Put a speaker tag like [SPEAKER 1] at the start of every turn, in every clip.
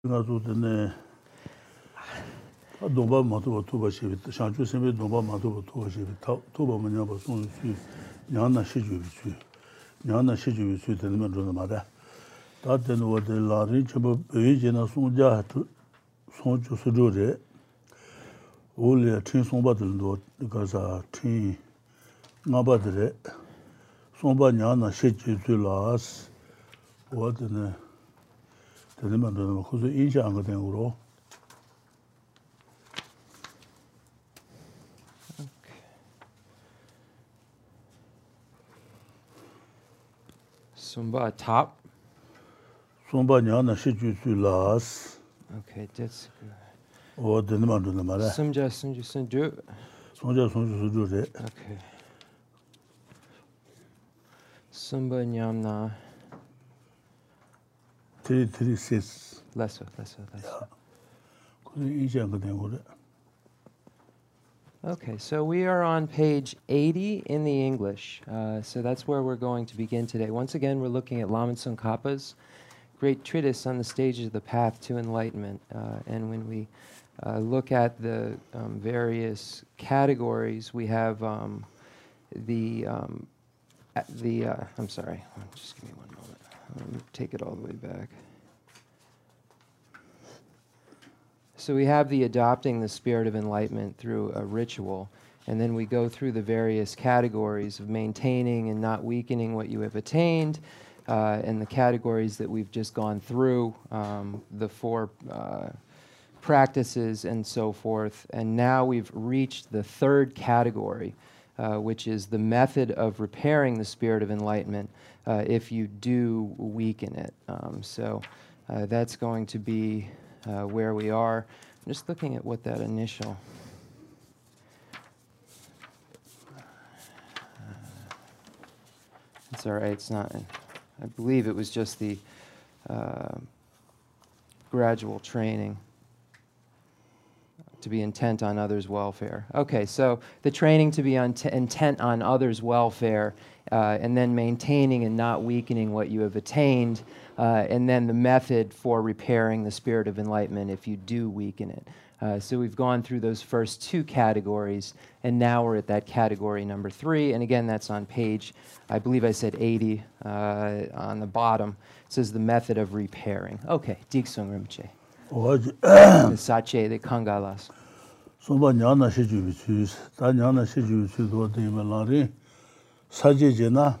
[SPEAKER 1] nga zu tene dōmbā mātōba tōba shebi, shāngchū senpe dōmbā mātōba tōba shebi, tōba ma ñāba sōng sū, ñāna shechubi sū, ñāna shechubi sū tene mē rōna mā rā. Tā tene wā tene lā rīn chabā bēyī jēnā sōng jā hatu, sōng chū sū rō rē, wō lē tīng sōng bā tene dō, kā sā tīng ngā bā tene, sōng bā ñāna shechubi sū lā ās, wā tene, 되는 만드는 거서 인지 안 거든 거로
[SPEAKER 2] Sumba top.
[SPEAKER 1] Sumba nyana shi ju su las.
[SPEAKER 2] Okay, that's good.
[SPEAKER 1] O dene man dene mara.
[SPEAKER 2] Sumja sumju sun ju.
[SPEAKER 1] Sumja sumju sun ju re.
[SPEAKER 2] Okay. Sumba
[SPEAKER 1] nyana. 336.
[SPEAKER 2] Lesser, lesser, lesser. Okay, so we are on page 80 in the English. Uh, so that's where we're going to begin today. Once again, we're looking at Lama Tsongkhapa's great treatise on the stages of the path to enlightenment. Uh, and when we uh, look at the um, various categories, we have um, the, um, the uh, I'm sorry, just give me one moment. Take it all the way back. So we have the adopting the spirit of enlightenment through a ritual, and then we go through the various categories of maintaining and not weakening what you have attained, uh, and the categories that we've just gone through, um, the four uh, practices and so forth. And now we've reached the third category, uh, which is the method of repairing the spirit of enlightenment uh, if you do weaken it. Um, so uh, that's going to be uh, where we are. I'm just looking at what that initial. it's all right. It's not. I believe it was just the uh, gradual training to be intent on others' welfare. Okay, so the training to be on intent on others' welfare, uh, and then maintaining and not weakening what you have attained, uh, and then the method for repairing the spirit of enlightenment if you do weaken it. Uh, so we've gone through those first two categories, and now we're at that category number three. And again, that's on page, I believe I said 80 uh, on the bottom. It says the method of repairing. Okay, Diksung
[SPEAKER 1] 오지
[SPEAKER 2] 사체 데
[SPEAKER 1] 칸갈라스 소바 냐나 시주비 추스 다 냐나 시주비 추도 데벨라리 사제제나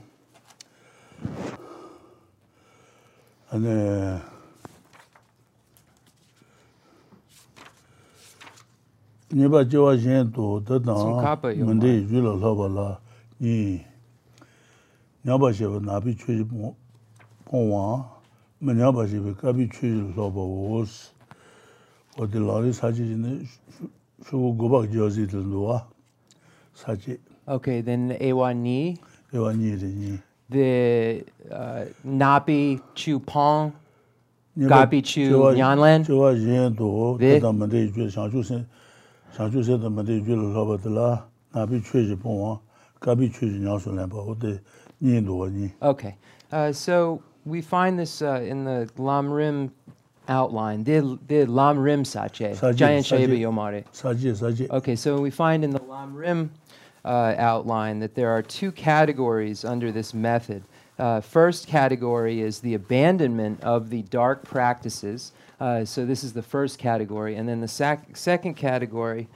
[SPEAKER 2] 아네 네바
[SPEAKER 1] 저와 젠도 더다 문데 줄로 로발라 이 냐바시바 나비 추지 봉와 냐바시바 까비 추지 로바오스 어디 라리
[SPEAKER 2] 사진이
[SPEAKER 1] 쇼고 고박 지어지들 놓아 사지. Okay then a1ni e.
[SPEAKER 2] a1ni e the uh, napi chu pong gabi chu
[SPEAKER 1] yanlan 저와 연도. 그다음에 저 상주세 상주세 담에 줄 로버들라. 나비 추지 봉 가비 추지 녀설래 봐 어디 니도니.
[SPEAKER 2] Okay. Uh, so we find this uh, in the lamrim outline, the, the Lam Rim Sache,
[SPEAKER 1] Sache,
[SPEAKER 2] Giant
[SPEAKER 1] Sache.
[SPEAKER 2] Yomare.
[SPEAKER 1] sa ji
[SPEAKER 2] Okay, so we find in the Lam Rim uh, outline that there are two categories under this method. Uh, first category is the abandonment of the dark practices. Uh, so this is the first category, and then the sec- second category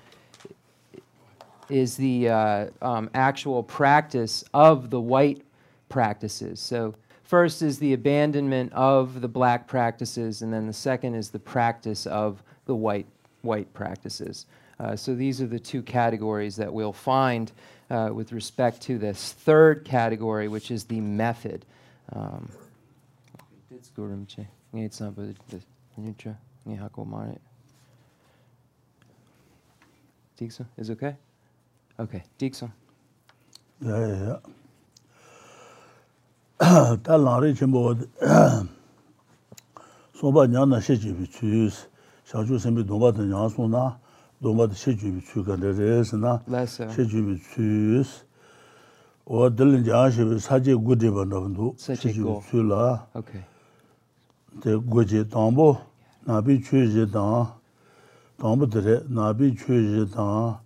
[SPEAKER 2] is the uh, um, actual practice of the white practices. So first is the abandonment of the black practices, and then the second is the practice of the white white practices. Uh, so these are the two categories that we'll find uh, with respect to this third category, which is the method. Um, is okay? Okay, Dixon.
[SPEAKER 1] ya ya ya tā lāngri chīmbu wādi sōmbā ñā na shē chībi chūyus, shā chū sēmbi dōmbā tā ñā sō na, dōmbā tā shē chībi chū kāndē rēs na, shē chībi chūyus, wā dīli ñā shībi sā chī gu
[SPEAKER 2] dhība
[SPEAKER 1] nā
[SPEAKER 2] bandu,
[SPEAKER 1] shē chībi chū
[SPEAKER 2] lā,
[SPEAKER 1] tē gu jī tāmbu, nā bī chū jī tāng, tāmbu tirē, nā bī chū jī tāng,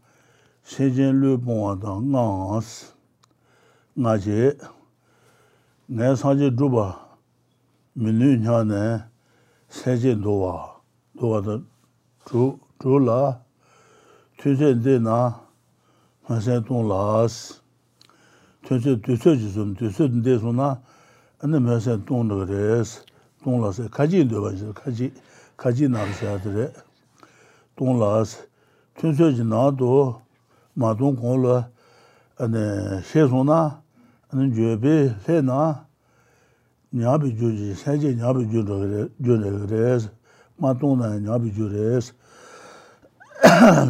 [SPEAKER 1] shē jī lū pōngwa tāng ngā ngās, ngā jī, ngā sāngcī rūpa mīnū ñā nē sēcī ndōwā, ndōwā tā rū lā, tūsē ndē nā mā sē tōng lās, tūsē tūsē jī sōm, tūsē ndē sō nā anā mā sē tōng rā rēs, tōng lā sē kācī ndōwā jī, kācī, kācī nā rā sē tā rē, tōng lās, tūsē jī nā tō mā tōng kōng lā, anā sē sō nā, 아니 죄비 해나 냐비 주지 세제 냐비 주로 그래 주래 그래서 마동나 냐비 주래서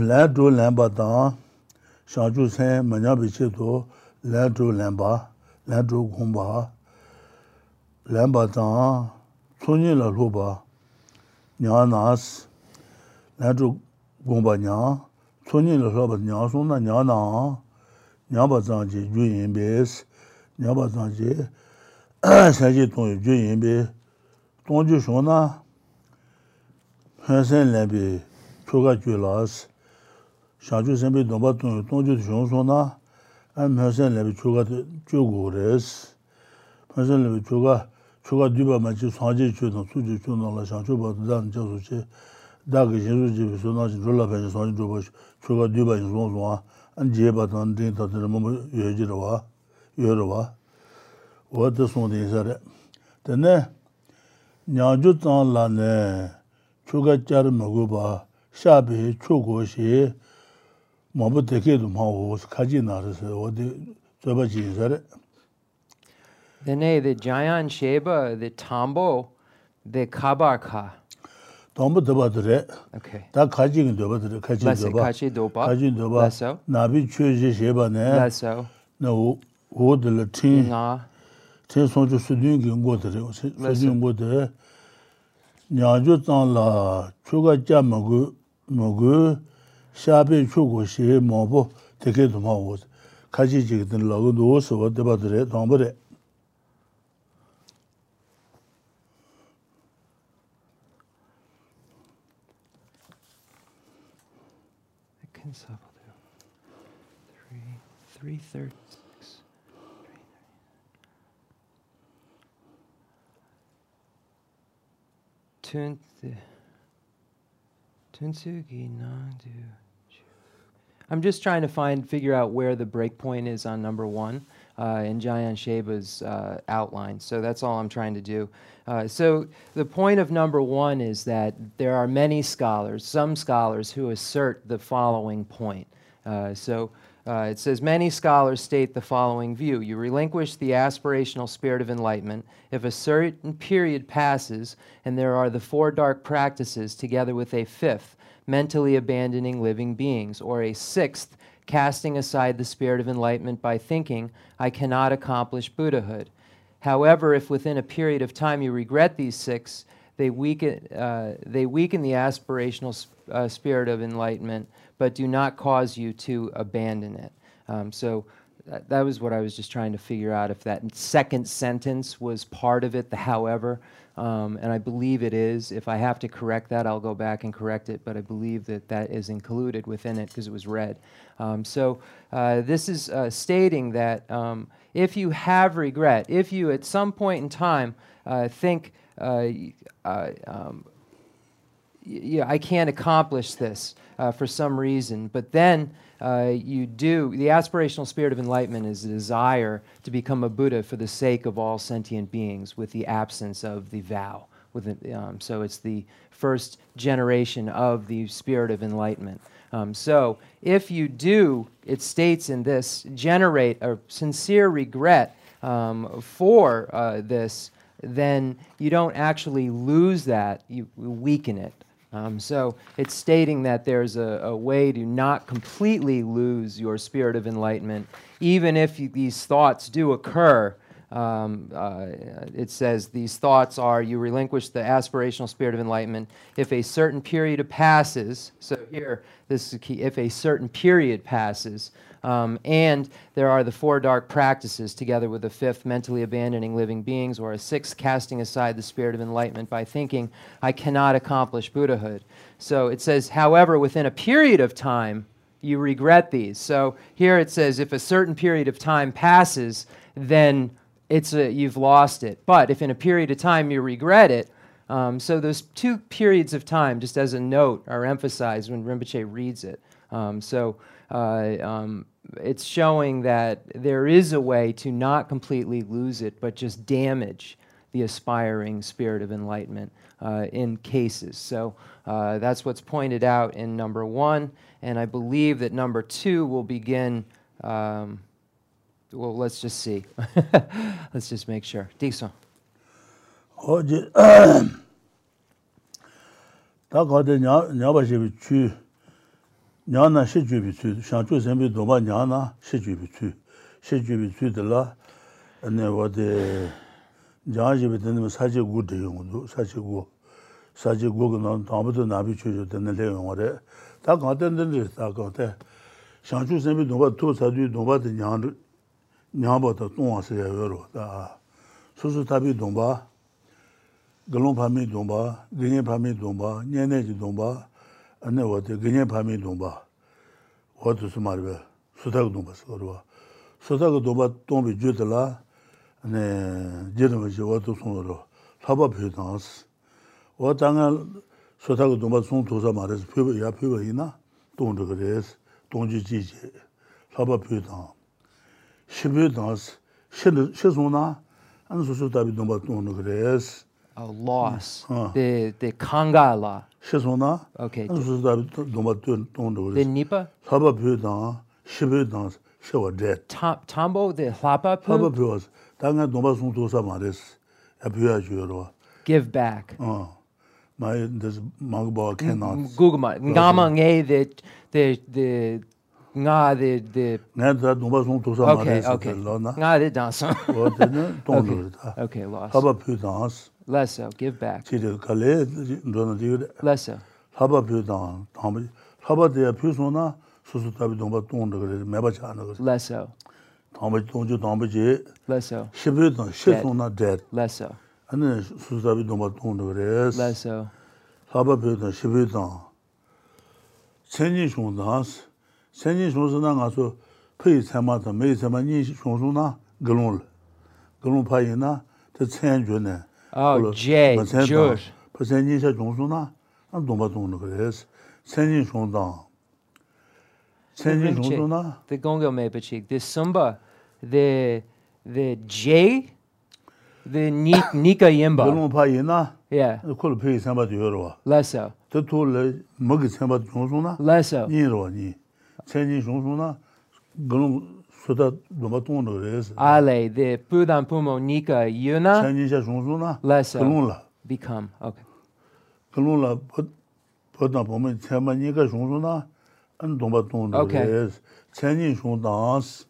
[SPEAKER 1] 라도 람바다 샤주세 마냐비 체도 라도 람바 라도 공바 람바다 손이라 로바 냐나스 라도 공바냐 손이라 로바 냐손나 냐나 냐바자지 주인베스 nyaba zangji sanji tongyu ju yinbi tongju shona hansen lambi choga ju las shangju senbi domba tongyu tongju shon shona an hansen lambi choga ju gu res hansen lambi choga choga duba manchi sanji chu tong suji chu nong la shangju ba zan ja su chi dagi shinsu jibi su nang shi rola penji sanji choga duba yin shon shona an jieba tang ding tatin mama yoye jirwa yorwa, wata songde isare. Tene, nyanju tsang lane, chuka char maguba, shabi chuko shi, mabu teke du mawa kaji narase, wata zoba chi
[SPEAKER 2] isare. Tene, the jayan sheba, the tambo, the kabar ka.
[SPEAKER 1] Tambo dhaba dhare, ta kaji gin dhaba dhare,
[SPEAKER 2] kaji
[SPEAKER 1] dhaba, kaji dhaba, nabi chuji sheba ne, na u. wo de
[SPEAKER 2] le
[SPEAKER 1] tin tin song ju su dun gi ngo de re su dun ngo de nya ju zang la chu ga ja ma gu mo gu sha be chu go shi mo bo de ge du ma wo ka ji ji de la gu do
[SPEAKER 2] so wa de ba de re dang ba de Three thirty. I'm just trying to find, figure out where the break point is on number one uh, in Jayan Sheba's uh, outline. So that's all I'm trying to do. Uh, so the point of number one is that there are many scholars, some scholars, who assert the following point. Uh, so uh, it says many scholars state the following view: you relinquish the aspirational spirit of enlightenment if a certain period passes, and there are the four dark practices together with a fifth mentally abandoning living beings, or a sixth, casting aside the spirit of enlightenment by thinking, I cannot accomplish Buddhahood. However, if within a period of time you regret these six, they weaken, uh, they weaken the aspirational sp- uh, spirit of enlightenment, but do not cause you to abandon it. Um, so that, that was what I was just trying to figure out if that second sentence was part of it, the however. Um, and I believe it is. If I have to correct that, I'll go back and correct it, but I believe that that is included within it because it was read. Um, so uh, this is uh, stating that um, if you have regret, if you at some point in time uh, think, uh, uh, um, yeah, I can't accomplish this uh, for some reason, but then uh, you do. The aspirational spirit of enlightenment is the desire to become a Buddha for the sake of all sentient beings, with the absence of the vow. Um, so it's the first generation of the spirit of enlightenment. Um, so if you do, it states in this, generate a sincere regret um, for uh, this, then you don't actually lose that, you weaken it. Um, so it's stating that there's a, a way to not completely lose your spirit of enlightenment, even if you, these thoughts do occur. um, uh, it says these thoughts are you relinquish the aspirational spirit of enlightenment if a certain period passes. So here, this is key. If a certain period passes, um, and there are the four dark practices, together with the fifth, mentally abandoning living beings, or a sixth, casting aside the spirit of enlightenment by thinking, I cannot accomplish Buddhahood. So it says, however, within a period of time, you regret these. So here it says, if a certain period of time passes, then it's a, you've lost it. But if in a period of time you regret it, um, so those two periods of time, just as a note, are emphasized when Rinpoche reads it. Um, so um, it's showing that there is a way to not completely lose it, but just damage the aspiring spirit of enlightenment uh, in cases. So uh, that's what's pointed out in number one, and I believe that number two will begin. Um, well, let's just see. let's just make sure. Dixon.
[SPEAKER 1] 어제 다 거대 냐 냐바시 주 냐나 시주비 주 샹주 선비 도마 냐나 시주비 주 시주비 주들라 네 어디 냐지비 되는 사지 구대 용도 사지 구 사지 구는 다음부터 나비 주주 되는 내용으로 다 거대는데 다 거대 샹주 선비 도마 또 사주 도마의 냐는 냐보다 동화서야 여러 다 수수 답이 동바 galung pami dungpa, ganyan pami dungpa, nyanay ji dungpa, ane wate ganyan pami dungpa, wate su marwe, sutaga dungpa sakarwa. Sutaga dungpa dungpi jyotala, ane jirama ji wate sungaro, laba pyo tangas. Wate anga sutaga dungpa sung tosa marwe, pyo ya pyo ina, dungja gares, dungji ji ji, laba pyo tang. Shi pyo tangas, shi sungna, ane su su tabi dungpa dungja gares,
[SPEAKER 2] a loss.
[SPEAKER 1] Huh.
[SPEAKER 2] The the Kangala.
[SPEAKER 1] 시소나
[SPEAKER 2] Okay.
[SPEAKER 1] 수수다 도마 돈도
[SPEAKER 2] The
[SPEAKER 1] 그래
[SPEAKER 2] Nipa.
[SPEAKER 1] 사바 표다 시베다 셔와데
[SPEAKER 2] Tom, Tombo, the Hlapa
[SPEAKER 1] 사바
[SPEAKER 2] Pu,
[SPEAKER 1] 표 당가 도마 송도사 말했어 야 표야 주여로
[SPEAKER 2] give back.
[SPEAKER 1] 어 마이 Oh, loss. The
[SPEAKER 2] the kanga la. Shizona. Okay. Zuzda doma tön ton
[SPEAKER 1] do. The nipa. Haba pyuda, shibu dans,
[SPEAKER 2] shewa
[SPEAKER 1] de. Tambo the
[SPEAKER 2] hapa
[SPEAKER 1] pyu. Haba pyu.
[SPEAKER 2] Danga doma sun
[SPEAKER 1] to sa mares. Ya pyuya juro. Give back.
[SPEAKER 2] Oh. My
[SPEAKER 1] this magba cannot. Gugma.
[SPEAKER 2] Ngama nge the
[SPEAKER 1] the the nga de de nga da doma
[SPEAKER 2] sun
[SPEAKER 1] to sa mares. Okay, okay. Nga de dans. Oh, de ton do. Okay, loss. Haba pyu dans. Less so, give back. Chidi kale dōna dhīgirī. Less so. Lhāpa pio dāng, dāngba,
[SPEAKER 2] lhāpa
[SPEAKER 1] dhīya pio sō na sūsū tabi dōngba tōng
[SPEAKER 2] dhīgirī,
[SPEAKER 1] mēba chā dhīgirī. Less so. Dāngba tōng
[SPEAKER 2] chī
[SPEAKER 1] dāngba chī. Less so. Shibirī dāng, shi sō na dhēt. Less
[SPEAKER 2] so.
[SPEAKER 1] Ani sūsū tabi dōngba tōng dhīgirī. Less so. Lhāpa pio dāng, shibirī dāng. Cēnjī shōng dāng, cēnjī shōng sō na ngā sō pēi cēmā dāng, mēi cēmā nī shōng sō na gilōng lī. Gilōng pā yī na, tā cēn jō nē. 주네
[SPEAKER 2] Oh, J. Jur.
[SPEAKER 1] 퍼센지 저 중수나 안 도마 돈도 그래 천지 중다 천지 중수나
[SPEAKER 2] The Gongo Mepachik. The Sumba. The the J. The Ni- Nika Yimba.
[SPEAKER 1] 글론 파이나
[SPEAKER 2] Yeah.
[SPEAKER 1] 콜 페이 참마도 여러
[SPEAKER 2] Lesso.
[SPEAKER 1] 저 돌래 먹이 참마 중수나
[SPEAKER 2] Lesso.
[SPEAKER 1] 니로 니 천지 중수나 그럼 소다 너무 돈도 그래서
[SPEAKER 2] Ale. The Pudan Pumo Nika Yuna.
[SPEAKER 1] 천지자 중수나
[SPEAKER 2] Lesso.
[SPEAKER 1] 그런라
[SPEAKER 2] Become. Okay.
[SPEAKER 1] 그런라 보다 보면 천만이가 중수나 안 돈바 돈도
[SPEAKER 2] 오케이.
[SPEAKER 1] 그래서 천지 중다스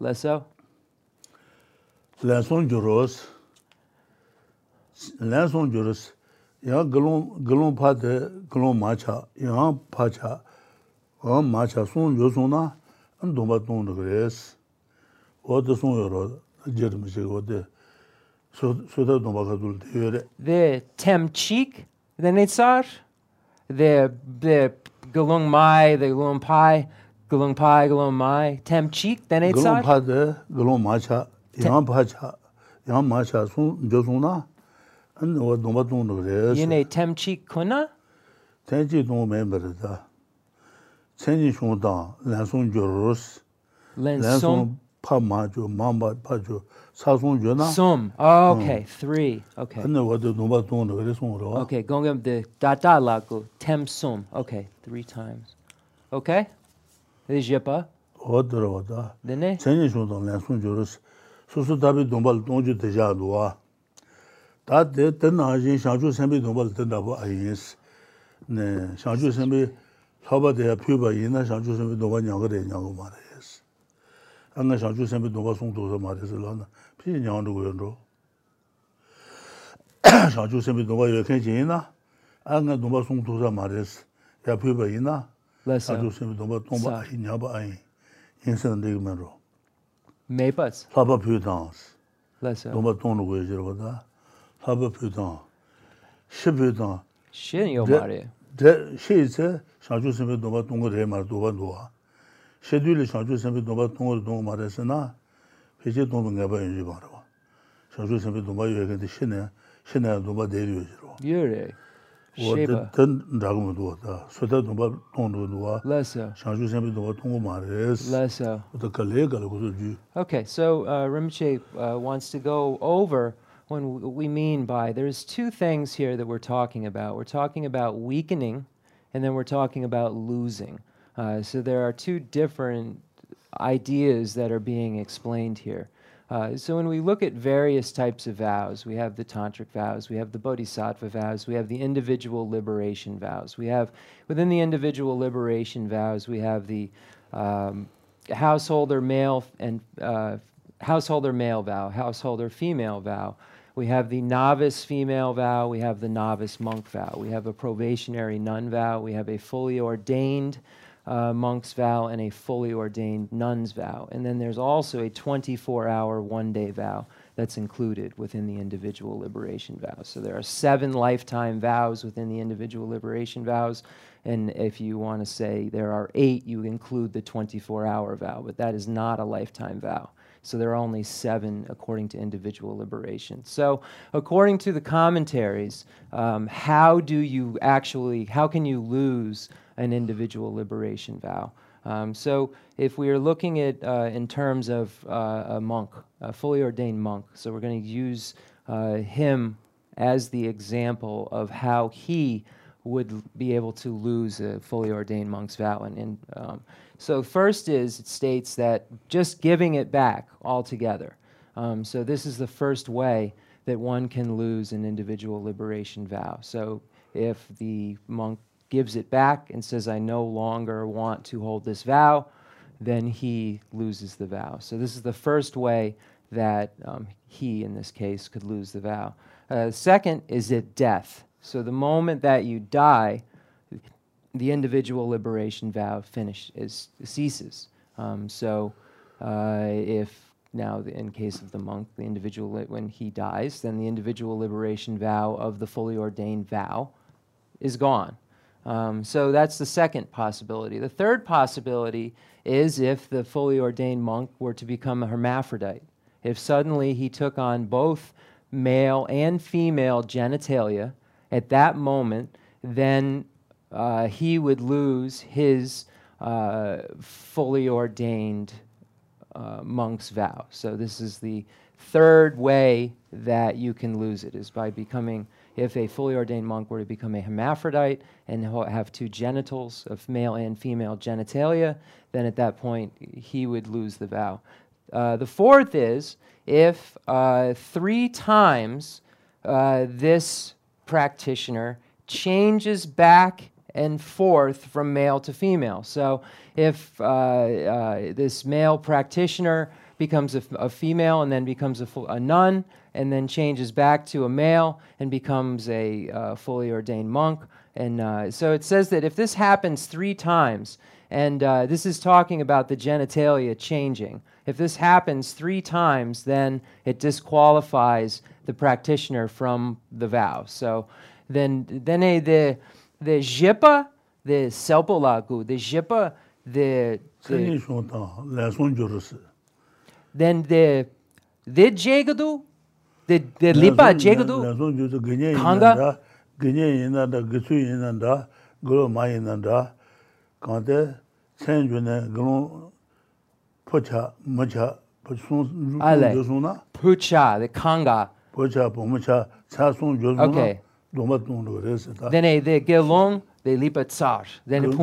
[SPEAKER 2] Lesso.
[SPEAKER 1] 랜손 주로스 랜손 주로스 야 글론 글론 파데 글론 마차 야 파차 어 마차 손 요소나 안 돈바 돈도 그래서 어디 손 여러 저름지 어디 소 소다 돈바 가둘 되래
[SPEAKER 2] The Temchik. The Nitsar. The the Galung Mai. The Galung Pai. Galung Pai. Galung Mai. Temchik. The
[SPEAKER 1] 글론
[SPEAKER 2] Nitsar.
[SPEAKER 1] 파데 글론 마차 양 파차 양 마차 손 요소나 안 어, 돈바 돈도 그래서
[SPEAKER 2] Yine Temchik Kuna.
[SPEAKER 1] tenji dong memberda chenji shungu tang lansung
[SPEAKER 2] jo
[SPEAKER 1] ros,
[SPEAKER 2] lansung
[SPEAKER 1] pa ma jo, ma ma pa jo, sa sung jo na.
[SPEAKER 2] Sum, oh, okay, three, okay.
[SPEAKER 1] Ane wadu nomba tong do, ere sung ro.
[SPEAKER 2] Okay, gongam de da da la gu, tem sum, okay, three times. Okay? Ere jepa?
[SPEAKER 1] Wadu ra wada.
[SPEAKER 2] Dene?
[SPEAKER 1] Chenji shungu tang lansung jo ros, susu tabi nomba tong jo deja duwa. Da de ten na hajin shangchu senbi nomba ten da bu ayins. Ne, shangchu senbi... sen bi haba de pyu ba yin na shang ju sen bi dongba nyang ge de nyang ma de yes 안가 샤주 셈비 도바 송도서 말해서라나 피 냥도 고연도 샤주 셈비 도바 이렇게 지나 안가 도바 송도서 말해서 야 부바이나
[SPEAKER 2] Less
[SPEAKER 1] 샤주
[SPEAKER 2] so.
[SPEAKER 1] 셈비 도바 동바 아이 냐바 아이 인생 되기만로
[SPEAKER 2] Maybuts.
[SPEAKER 1] 사바 표당스
[SPEAKER 2] Less so.
[SPEAKER 1] 도바 동로 고여지로다 사바 표당 십표당
[SPEAKER 2] Shin yo
[SPEAKER 1] 제-
[SPEAKER 2] mare.
[SPEAKER 1] 제 시제 shangchu mara. Shedu li shangchu mara se na, peche ngāba yunji. Shangchu shene, shene
[SPEAKER 2] deri sheba.
[SPEAKER 1] Sota shangchu mara es, wata kale ju.
[SPEAKER 2] Okay, so uh, Rinpoche uh, wants to go over what we mean by, there's two things here that we're talking about. We're talking about weakening, and then we're talking about losing. Uh, so there are two different ideas that are being explained here. Uh, so when we look at various types of vows, we have the tantric vows, we have the bodhisattva vows, we have the individual liberation vows. We have within the individual liberation vows, we have the um, householder male and uh, householder male vow, householder female vow. We have the novice female vow. We have the novice monk vow. We have a probationary nun vow. We have a fully ordained uh, monk's vow and a fully ordained nun's vow. And then there's also a 24 hour, one day vow that's included within the individual liberation vows. So there are seven lifetime vows within the individual liberation vows. And if you want to say there are eight, you include the 24 hour vow, but that is not a lifetime vow. So there are only seven according to individual liberation. So, according to the commentaries, um, how do you actually, how can you lose an individual liberation vow? Um, so, if we are looking at uh, in terms of uh, a monk, a fully ordained monk, so we're going to use uh, him as the example of how he would be able to lose a fully ordained monk's vow. And, and um, so, first is it states that just giving it back altogether. Um, so, this is the first way that one can lose an individual liberation vow. So, if the monk gives it back and says, I no longer want to hold this vow, then he loses the vow. So, this is the first way that um, he, in this case, could lose the vow. Uh, second is at death. So, the moment that you die, the individual liberation vow finish is ceases. Um, so, uh, if now, in case of the monk, the individual when he dies, then the individual liberation vow of the fully ordained vow is gone. Um, so that's the second possibility. The third possibility is if the fully ordained monk were to become a hermaphrodite. If suddenly he took on both male and female genitalia at that moment, then uh, he would lose his uh, fully ordained uh, monk's vow. So this is the third way that you can lose it is by becoming if a fully ordained monk were to become a hermaphrodite and have two genitals of male and female genitalia, then at that point he would lose the vow. Uh, the fourth is if uh, three times uh, this practitioner changes back and forth from male to female. So if uh, uh, this male practitioner becomes a, a female and then becomes a, a nun and then changes back to a male and becomes a uh, fully ordained monk. And uh, so it says that if this happens three times, and uh, this is talking about the genitalia changing. If this happens three times, then it disqualifies the practitioner from the vow. So then, then eh, the de jepa de selpo la
[SPEAKER 1] gu de jepa de seni shota la son jurus
[SPEAKER 2] then de de jegadu de de lipa jegadu
[SPEAKER 1] la son jurus ganye yinda ganye yinda da gitsu yinda da gro ma yinda da kante sen june gro pocha
[SPEAKER 2] mocha pochsun
[SPEAKER 1] ju ju suna
[SPEAKER 2] pocha de kanga pocha
[SPEAKER 1] pocha sa son jurus okay Then they,
[SPEAKER 2] they get along, they leap at tsar. Then
[SPEAKER 1] okay.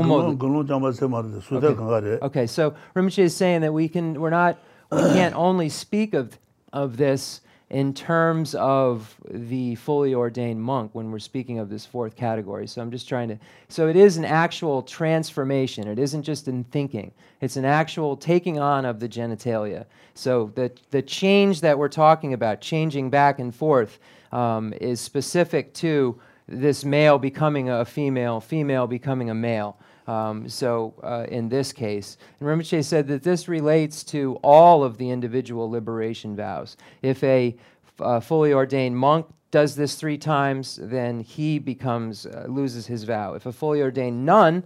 [SPEAKER 2] okay, so Rinpoche is saying that we can, we're not, we can't only speak of, of this in terms of the fully ordained monk when we're speaking of this fourth category. So I'm just trying to, so it is an actual transformation. It isn't just in thinking, it's an actual taking on of the genitalia. So the, the change that we're talking about, changing back and forth, um, is specific to this male becoming a female, female becoming a male. Um, so uh, in this case, and Rinpoche said that this relates to all of the individual liberation vows. If a uh, fully ordained monk does this three times, then he becomes uh, loses his vow. If a fully ordained nun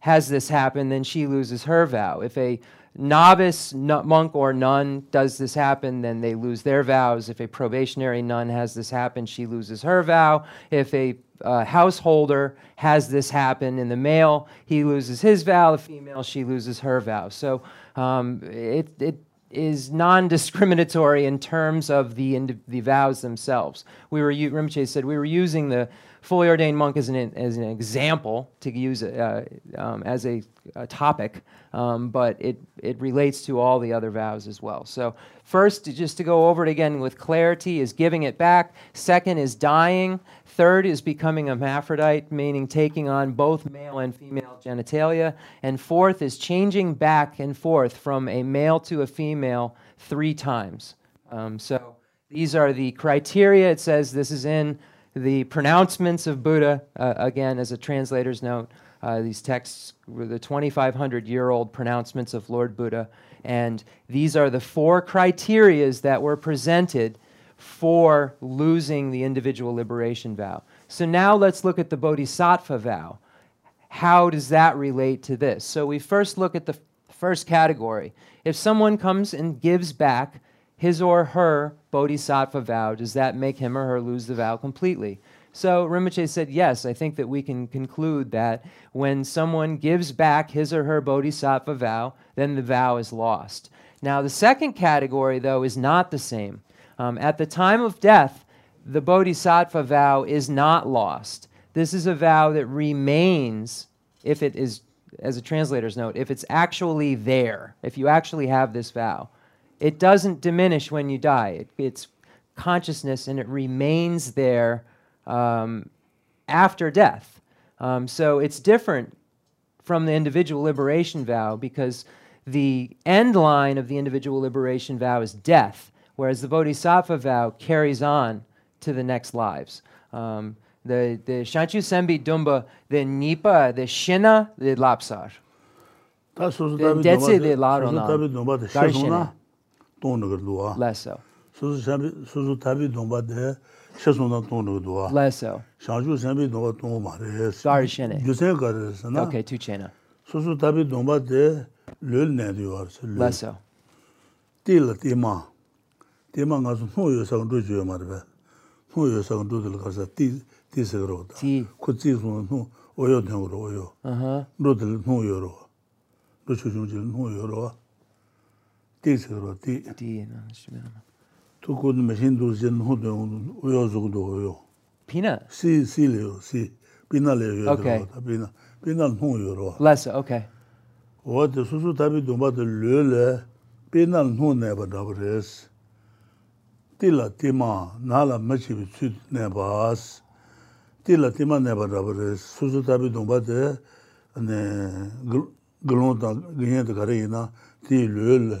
[SPEAKER 2] has this happen, then she loses her vow. If a novice monk or nun does this happen, then they lose their vows. If a probationary nun has this happen, she loses her vow. If a uh, householder has this happen in the male, he loses his vow. The female, she loses her vow. So um, it, it is non-discriminatory in terms of the, the vows themselves. We were, Rinpoche said, we were using the fully ordained monk as an, as an example to use uh, um, as a, a topic, um, but it, it relates to all the other vows as well. So, first, just to go over it again with clarity, is giving it back. Second is dying. Third is becoming a hermaphrodite, meaning taking on both male and female genitalia. And fourth is changing back and forth from a male to a female three times. Um, so, these are the criteria. It says this is in the pronouncements of Buddha, uh, again, as a translator's note, uh, these texts were the 2,500 year old pronouncements of Lord Buddha. And these are the four criterias that were presented for losing the individual liberation vow. So now let's look at the bodhisattva vow. How does that relate to this? So we first look at the first category. If someone comes and gives back his or her bodhisattva vow, does that make him or her lose the vow completely? So Rinpoche said, yes, I think that we can conclude that when someone gives back his or her bodhisattva vow, then the vow is lost. Now, the second category, though, is not the same. Um, at the time of death, the bodhisattva vow is not lost. This is a vow that remains, if it is, as a translator's note, if it's actually there, if you actually have this vow. It doesn't diminish when you die. It, it's consciousness and it remains there um, after death. Um, so it's different from the individual liberation vow because the end line of the individual liberation vow is death, whereas the bodhisattva vow carries on to the next lives. Um, the the Shanchu Sembi Dumba, the Nipa, the Shina, the Lapsar.
[SPEAKER 1] The
[SPEAKER 2] Detse de Larona.
[SPEAKER 1] tōng nukar duwa.
[SPEAKER 2] Less so.
[SPEAKER 1] Sūsū tabi dōngba dē shēsōng dā tōng nukar duwa.
[SPEAKER 2] Less so.
[SPEAKER 1] Shāngshū sēnbi dōngba tōng mā rē.
[SPEAKER 2] Sāri shēne.
[SPEAKER 1] Gyūsēn kā rē sā na.
[SPEAKER 2] Okay, tū chēna.
[SPEAKER 1] Sūsū tabi dōngba dē lēl nē duwa rē. sā.
[SPEAKER 2] Less so.
[SPEAKER 1] Tī lā tī mā. Tī mā ngā sū nō yō sā kāntū chūyō mā rē. bē. Nō yō sā kāntū tī lā kā sā tī tī sā kā rō tā.
[SPEAKER 2] Tī.
[SPEAKER 1] Kū tī sū nō o yō tēng rō o yō. Rō tī nō yō rō. Rō chū chū chī nō yō rō. tīksirwa, tī.
[SPEAKER 2] Tī, nā, shimiyāna.
[SPEAKER 1] Tū kūd mēshīn tū sī nū tu yung uyō sūku tu uyō.
[SPEAKER 2] Pīna?
[SPEAKER 1] Sī, sī lī yō, sī. Pīna lī yō yō, pīna. Pīna nū yō rō.
[SPEAKER 2] Lēsā, ok.
[SPEAKER 1] Wā tī sūsū tāpi tūmbā tī lū lē, pīna nū nē pa dhāpa rēs. Tī lā tī mā, nā lā mā chī pī tsū nē pa ās. Tī lā tī mā nē pa dhāpa rēs. Sūsū tāpi tūmbā tī gulō tā gīnyā tā kārī yī na, tī lū lē.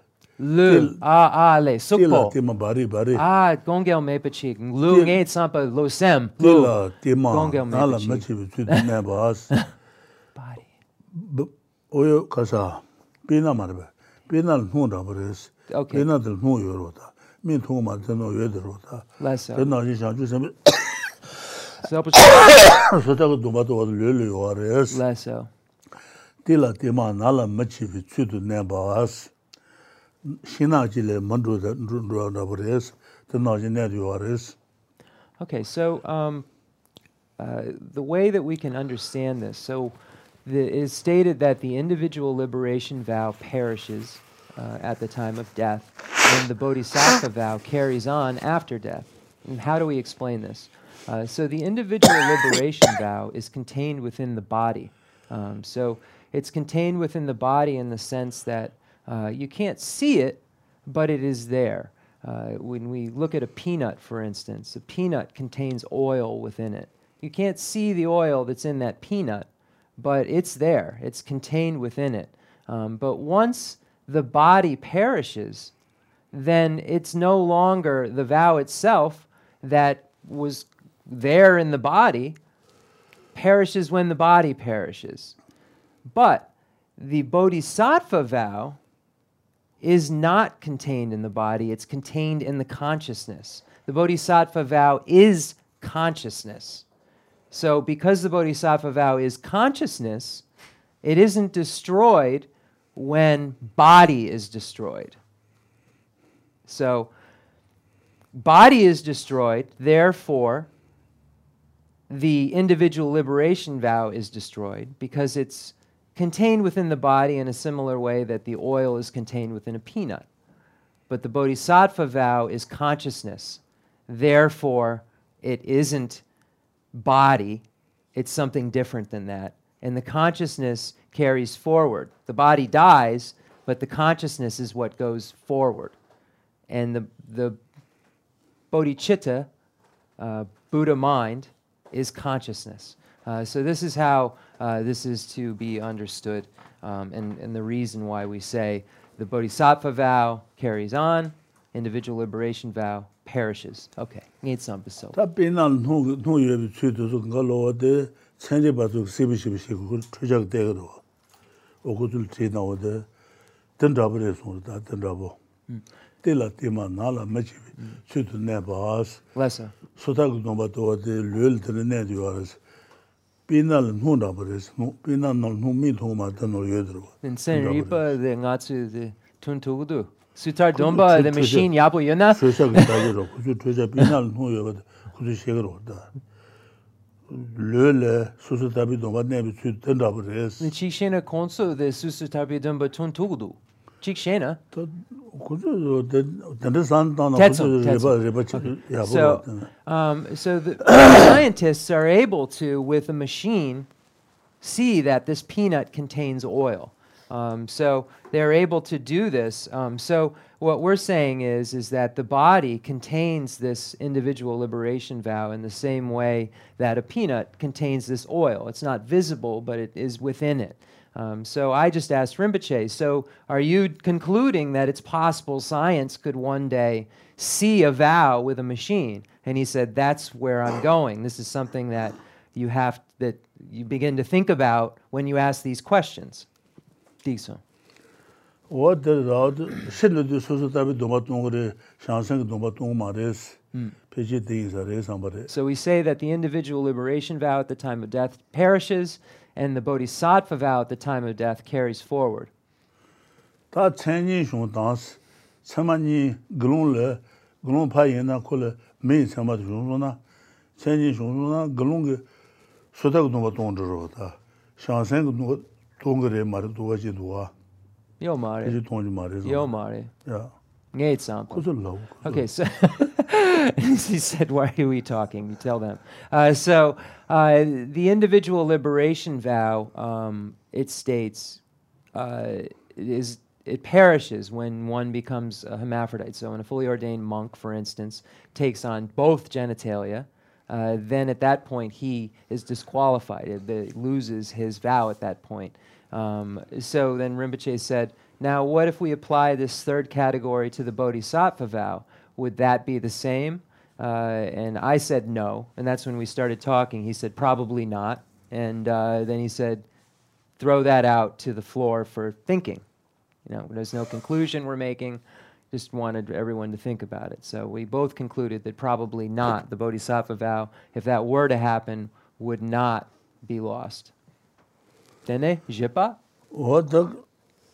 [SPEAKER 2] lu a a le sukpo
[SPEAKER 1] ti ma bari bari.
[SPEAKER 2] A gongel me pachi lu nge sampa lo sem. Lu.
[SPEAKER 1] Ti
[SPEAKER 2] ma
[SPEAKER 1] gongel me pachi ma chi tu ne
[SPEAKER 2] bas
[SPEAKER 1] bari. Oyo kasa. Pina mar ba. Pina nu da bres pina dil nu yo ro da min tu ma de no yo de ro
[SPEAKER 2] da
[SPEAKER 1] de na ji shang ju sem.
[SPEAKER 2] So
[SPEAKER 1] ta du ba to lu lu yo res
[SPEAKER 2] la so
[SPEAKER 1] ti la ti ma na la ma chi tu ne bas
[SPEAKER 2] Okay, so um, uh, the way that we can understand this, so the, it is stated that the individual liberation vow perishes uh, at the time of death, and the bodhisattva vow carries on after death. And how do we explain this? Uh, so the individual liberation vow is contained within the body. Um, so it's contained within the body in the sense that uh, you can't see it, but it is there. Uh, when we look at a peanut, for instance, a peanut contains oil within it. You can't see the oil that's in that peanut, but it's there. It's contained within it. Um, but once the body perishes, then it's no longer the vow itself that was there in the body, perishes when the body perishes. But the bodhisattva vow is not contained in the body, it's contained in the consciousness. The bodhisattva vow is consciousness. So, because the bodhisattva vow is consciousness, it isn't destroyed when body is destroyed. So, body is destroyed, therefore, the individual liberation vow is destroyed because it's contained within the body in a similar way that the oil is contained within a peanut. But the bodhisattva vow is consciousness. Therefore, it isn't body, it's something different than that. And the consciousness carries forward. The body dies, but the consciousness is what goes forward. And the, the bodhicitta, uh, Buddha mind, is consciousness. Uh, so this is how uh, this is to be understood, um, and, and the reason why we say the bodhisattva vow carries on, individual liberation vow perishes. Okay, need some
[SPEAKER 1] basil. Ta pinan nu chudu ne ba. Lesa. Su ta gu de lül de ne diyoruz. pīnāl nō rā parēs, pīnāl nō nō mī tō mā tā nō yō rā. Nēn sēn rīpa
[SPEAKER 2] dē ngā tsū tūn tū gu dū, sūtār dōmbā dē machine
[SPEAKER 1] yāpo yō na? Sūsā kā tā yō rā, kūsū tūsā pīnāl nō yō rā, kūsū shē rā rā. Lō
[SPEAKER 2] lē sūsā tāpi dōmbā nē bī tsū tēn
[SPEAKER 1] rā parēs. Nē chīk shēn rā kōnsō dē
[SPEAKER 2] sūsā
[SPEAKER 1] tāpi dōmbā
[SPEAKER 2] tūn
[SPEAKER 1] tū gu dū? chik shena
[SPEAKER 2] so um, so the scientists are able to with a machine see that this peanut contains oil. Um, so they're able to do this. Um, so what we're saying is is that the body contains this individual liberation vow in the same way that a peanut contains this oil. It's not visible but it is within it. Um, so I just asked Rinpoche, so are you concluding that it's possible science could one day see a vow with a machine? And he said, that's where I'm going. This is something that you have that you begin to think about when you ask these questions.
[SPEAKER 1] Dixon. What the Lord said to so that we don't know the chance to. Hmm.
[SPEAKER 2] So we say that the individual liberation vow at the time of death perishes and the bodhisattva vow at the time of death carries forward.
[SPEAKER 1] Ta chenyi shung dans, tsema nyi gulung le, gulung pa yin na ko le, mei tsema tu shung shung na, chenyi shung shung na, gulung ge sota gu dunga tong zhiro ta, shang sen gu dunga tong ge re mara duwa chi duwa.
[SPEAKER 2] Yo mare. Yo mare. Yo mare.
[SPEAKER 1] Yeah. Yeah, it's sounds.
[SPEAKER 2] Okay, so he said, "Why are we talking?" You tell them. Uh, so uh, the individual liberation vow, um, it states, uh, it perishes when one becomes a hermaphrodite. So when a fully ordained monk, for instance, takes on both genitalia. Uh, then at that point he is disqualified. It, loses his vow at that point. Um, so then Rinpoche said, now what if we apply this third category to the bodhisattva vow? Would that be the same? Uh, and I said no. And that's when we started talking. He said, probably not. And uh, then he said, throw that out to the floor for thinking. You know, there's no conclusion we're making. Just wanted everyone to think about it. So we both concluded that probably not. The bodhisattva vow, if that were to happen, would not be lost. Dene, jipa?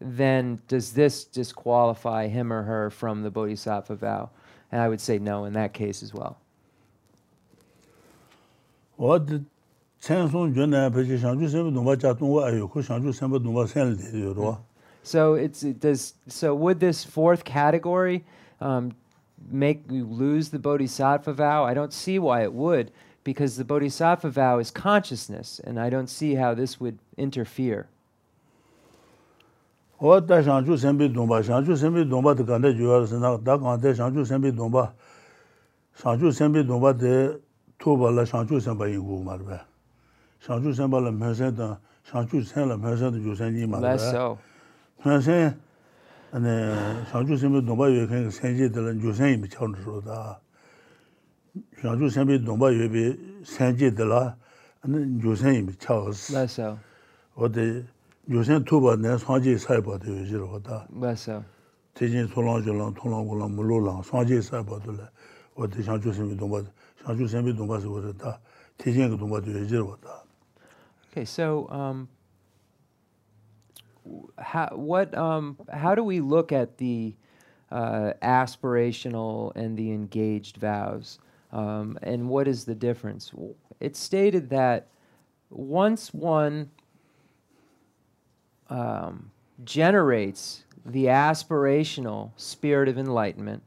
[SPEAKER 2] then does this disqualify him or her from the bodhisattva vow? And I would say no in that case as well.
[SPEAKER 1] Wa di chen song juan na pechi Shanchu sembi dongpa cha tongwa ayo, ko Shanchu sembi dongpa sen li de yorwa.
[SPEAKER 2] So it's it does so would this fourth category um, make you lose the bodhisattva vow? I don't see why it would, because the bodhisattva vow is consciousness, and I don't see how this would interfere.
[SPEAKER 1] owa ta shanchu senpi dhomba, shanchu senpi dhomba te kanda yuwa rasa, ta kanda shanchu senpi dhomba, shanchu senpi dhomba te toba la shanchu senpa ingu marwa. Shanchu senpa la mensen ta, shanchu sen la mensen ta yusen yi marwa.
[SPEAKER 2] Mensen, shanchu
[SPEAKER 1] senpi dhomba yuwa kenka senji tala yusen yi michao nisho ta. Shanchu senpi dhomba yuwa bi senji tala yusen yi michao. Owa te, de la jusen yi mi chao nisho da. Shanchu sembi dongpa yue bi senji de la, ane, jusen yi mi chao si.
[SPEAKER 2] Less so.
[SPEAKER 1] wade yusen tuba ne sanji saiba de yujir wada
[SPEAKER 2] Less so.
[SPEAKER 1] tejin solang jilang, tonglang gulang, mulu lang, sanji saiba de le wade shangchu senbi dongba, shangchu senbi dongba si wada da tejin ka dongba de yujir wada
[SPEAKER 2] Okay, so um, how what um, how do we look at the uh, aspirational and the engaged vows, um, and what is the difference? It's stated that once one um, generates the aspirational spirit of enlightenment,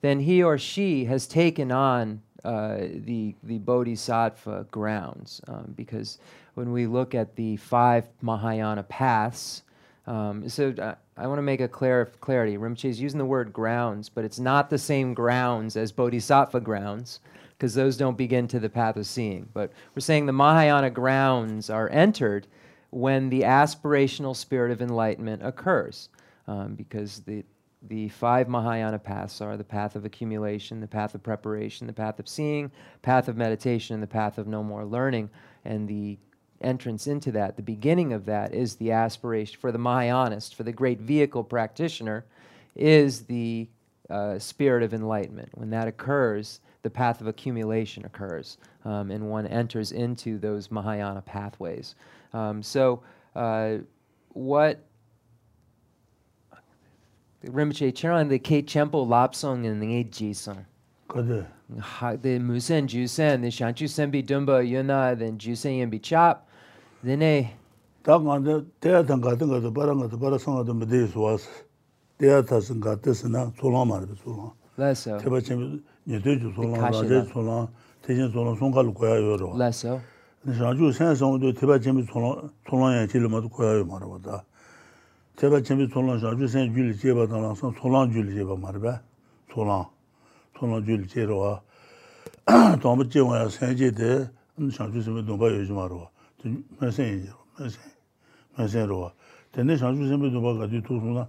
[SPEAKER 2] then he or she has taken on uh, the the bodhisattva grounds. Um, because when we look at the five Mahayana paths, um, so uh, I want to make a clear clarity. Rinpoche is using the word grounds, but it's not the same grounds as bodhisattva grounds, because those don't begin to the path of seeing. But we're saying the Mahayana grounds are entered when the aspirational spirit of enlightenment occurs, um, because the the five Mahayana paths are the path of accumulation, the path of preparation, the path of seeing, path of meditation, and the path of no more learning. And the entrance into that, the beginning of that, is the aspiration for the Mahayanist, for the great vehicle practitioner, is the uh, spirit of enlightenment. When that occurs, the path of accumulation occurs, um, and one enters into those Mahayana pathways. Um, so, uh, what Rinpoche Chiran the Kate Chempo Lapsong and the Jisong.
[SPEAKER 1] kade
[SPEAKER 2] The Musen Jusen, the Shanchu Senbi Dumba Yuna, then Jusen Yambi Chop, then a
[SPEAKER 1] da ngande teya tang 대야 타선 같으스나 소랑 말도 소랑 라서 제가 지금 예도주 소랑 라제
[SPEAKER 2] 소랑 대신
[SPEAKER 1] 소랑 손가루 거야 요로 라서
[SPEAKER 2] 나주
[SPEAKER 1] 생성도 제가 지금 소랑 소랑에 질러마도 거야 요 말보다 제가 지금 소랑 자주 생 줄이 제가 달아서 소랑 줄이 제가 말봐 소랑 소랑 줄이 제로와 너무 제와야 생제데 자주 좀 넘봐 요즘 말로 좀 말생이죠 말생 말생으로 근데 자주 좀 넘봐 가지고 도서나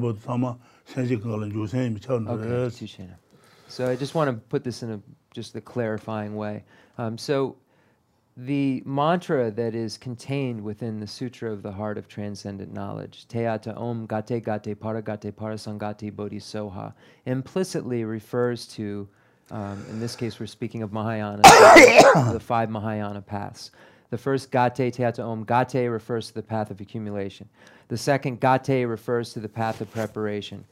[SPEAKER 1] ba sa ma sen ji ga la ju sen yi mi
[SPEAKER 2] Okay. So I just want to put this in a just a clarifying way. Um, so the mantra that is contained within the Sutra of the Heart of Transcendent Knowledge, Teata Om Gate Gate Paragate Parasamgate Bodhisoha, implicitly refers to, um, in this case, we're speaking of Mahayana, the five Mahayana paths. The first Gate Teata Om Gate refers to the path of accumulation. The second Gate refers to the path of preparation.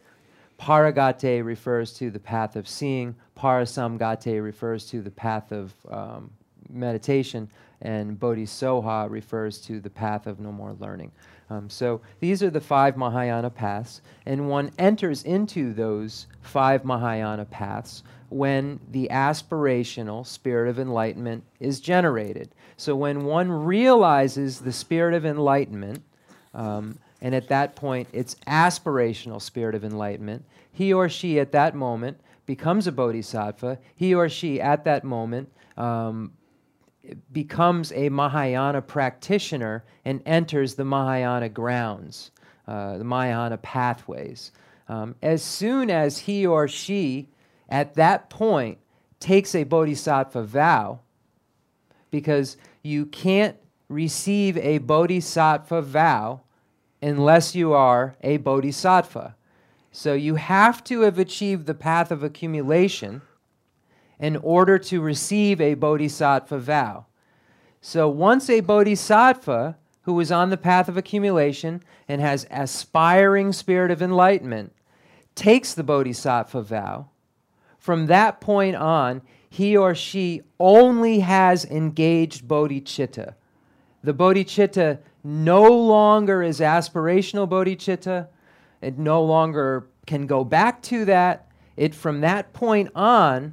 [SPEAKER 2] Paragate refers to the path of seeing. Parasamgate refers to the path of um, meditation. And Bodhisoha refers to the path of no more learning. Um, so these are the five Mahayana paths. And one enters into those five Mahayana paths when the aspirational spirit of enlightenment is generated. So when one realizes the spirit of enlightenment, um, and at that point, it's aspirational spirit of enlightenment. He or she at that moment becomes a bodhisattva. He or she at that moment um, becomes a Mahayana practitioner and enters the Mahayana grounds, uh, the Mahayana pathways. Um, as soon as he or she, at that point, takes a bodhisattva vow, because you can't receive a bodhisattva vow unless you are a bodhisattva. So you have to have achieved the path of accumulation in order to receive a bodhisattva vow. So once a bodhisattva who is on the path of accumulation and has aspiring spirit of enlightenment takes the bodhisattva vow, from that point on, he or she only has engaged bodhicitta. The bodhicitta no longer is aspirational bodhicitta. It no longer can go back to that. It, from that point on,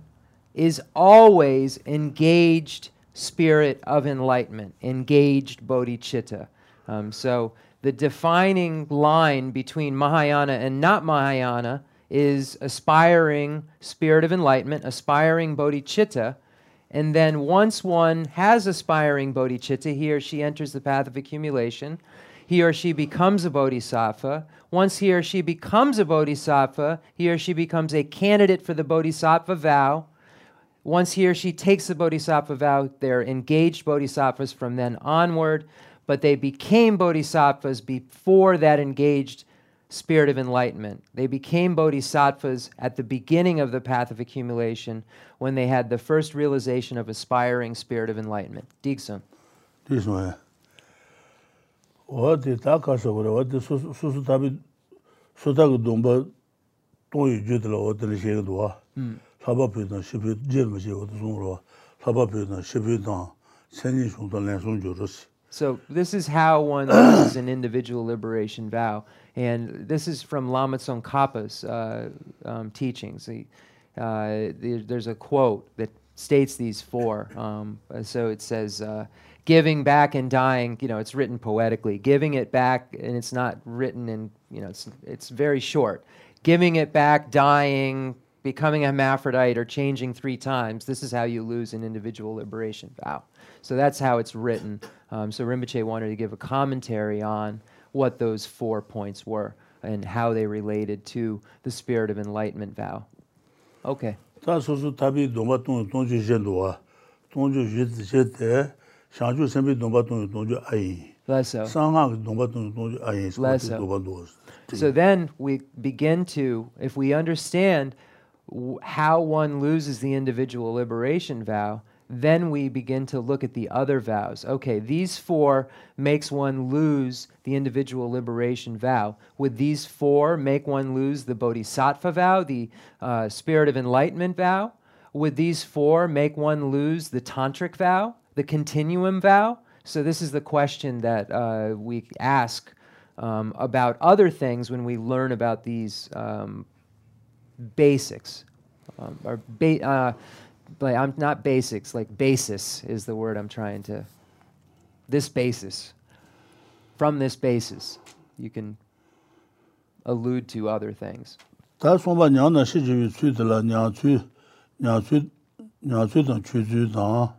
[SPEAKER 2] is always engaged spirit of enlightenment, engaged bodhicitta. Um, so the defining line between Mahayana and not Mahayana is aspiring spirit of enlightenment, aspiring bodhicitta. And then once one has aspiring bodhicitta, he or she enters the path of accumulation. He or she becomes a bodhisattva. Once he or she becomes a bodhisattva, he or she becomes a candidate for the bodhisattva vow. Once he or she takes the bodhisattva vow, they're engaged bodhisattvas from then onward, but they became bodhisattvas before that engaged spirit of enlightenment. They became bodhisattvas at the beginning of the path of accumulation when they had the first realization of aspiring spirit of enlightenment. Digsun.
[SPEAKER 1] Digsun. 어디 다 가서 그래. 어디 수수 답이 수다고 동바 동이 주들 어디를 시행도 와. 음. 사바표도 시비 제일 어디 송으로 사바표도 시비도 생이 송도 내송 주르스.
[SPEAKER 2] So this is how one does an individual liberation vow. And this is from Lama Tsongkhapa's uh, um, teachings. He, uh, there's a quote that states these four. Um, so it says, uh, giving back and dying, you know, it's written poetically. Giving it back, and it's not written in, you know, it's, it's very short. Giving it back, dying, becoming a hermaphrodite, or changing three times. This is how you lose an individual liberation vow. So that's how it's written. Um, so Rinpoche wanted to give a commentary on what those four points were and how they related to the spirit of enlightenment vow. Okay.
[SPEAKER 1] Less so. Less
[SPEAKER 2] so. So then we begin to, if we understand how one loses the individual liberation vow, then we begin to look at the other vows. Okay, these four makes one lose the individual liberation vow. Would these four make one lose the bodhisattva vow, the uh, spirit of enlightenment vow? Would these four make one lose the tantric vow, the continuum vow? So, this is the question that uh, we ask um, about other things when we learn about these um, basics. Um, or ba- uh, but I'm not basics, like basis is the word I'm trying to. This basis. From this basis, you can allude to other things.
[SPEAKER 1] Tā sōmbā ñāng nā shī chīwī tsū tila ñāng tsū, ñāng tsū, ñāng tsū tāng chū tsū tāng,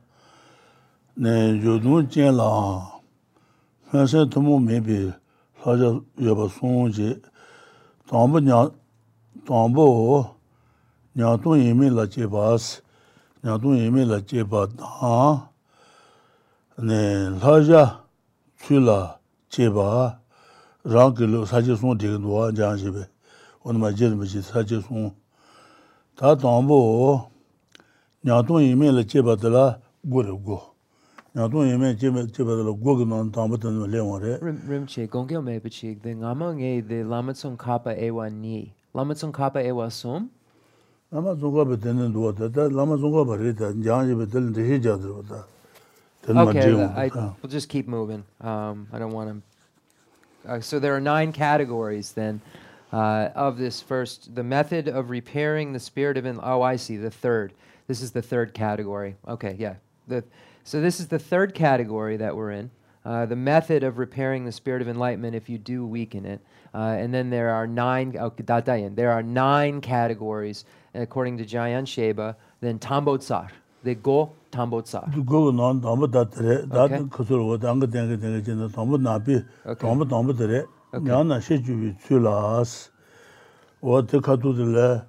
[SPEAKER 1] nē yō nū jīn lā, hēn shē tūmū mē bī, lā jā yō nyādōng yīmī lā jēpa dāng, lā yā chū lā jēpa rāng kī lō sācī sōng tīk duwa jāng shibē, wān mā jēr mī shī sācī sōng. Tā tāng bō nyādōng yīmī lā jēpa dā gu rī gu, nyādōng yīmī jēpa dā gu kī nāng tāng bā tā nā lē wā rē.
[SPEAKER 2] Rīm chī, gōng kio mē pā chī, ngā mā ngē dī lāma tsōng kāpa e wā nī, lāma tsōng kāpa e wā sōng?
[SPEAKER 1] Lama zunga pa tenen duwa ta, ta lama zunga pa re ta, jang pa tenen te he jang dhruwa ta.
[SPEAKER 2] Okay, I, we'll just keep moving. Um, I don't want to. Uh, so there are nine categories then uh, of this first. The method of repairing the spirit of. In, oh, I see. The third. This is the third category. Okay, yeah. The, so this is the third category that we're in. Uh, the method of repairing the spirit of enlightenment if you do weaken it. Uh, and then there are nine. Oh, there are nine categories according to Jamyang Shepa, then Tambotsar. They go Tambotsar.
[SPEAKER 1] Go non Tambo Datre, that Kusur, Danga Danga Danga, Tambo Nabi, Tambo Tambo Dre, Yana Sheju Chulas, o te katu de le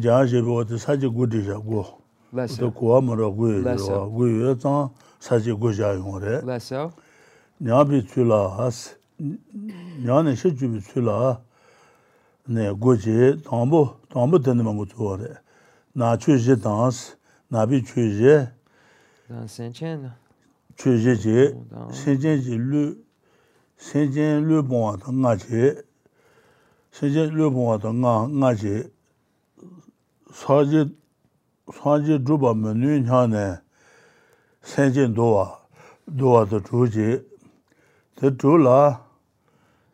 [SPEAKER 1] ja je bo te sa je gu de ja go
[SPEAKER 2] Less
[SPEAKER 1] te
[SPEAKER 2] so.
[SPEAKER 1] ko ma ro gu
[SPEAKER 2] Less
[SPEAKER 1] yo
[SPEAKER 2] so.
[SPEAKER 1] gu yo ta sa je gu ja yo re
[SPEAKER 2] Less
[SPEAKER 1] nyabi tsula has, nyani shichubi tsula ne goji tambu, tambu tani mangu tsuwa re. Na chuji dans, nabi chuji.
[SPEAKER 2] Dan
[SPEAKER 1] senchen.
[SPEAKER 2] Chuji
[SPEAKER 1] ji, senchen ji lu, senchen lu bonwa ta nga ji, senchen lu bonwa ta nga, nga ji, saji, saji druba me nyane, senchen dowa, dowa ta chuji, Te zhu la,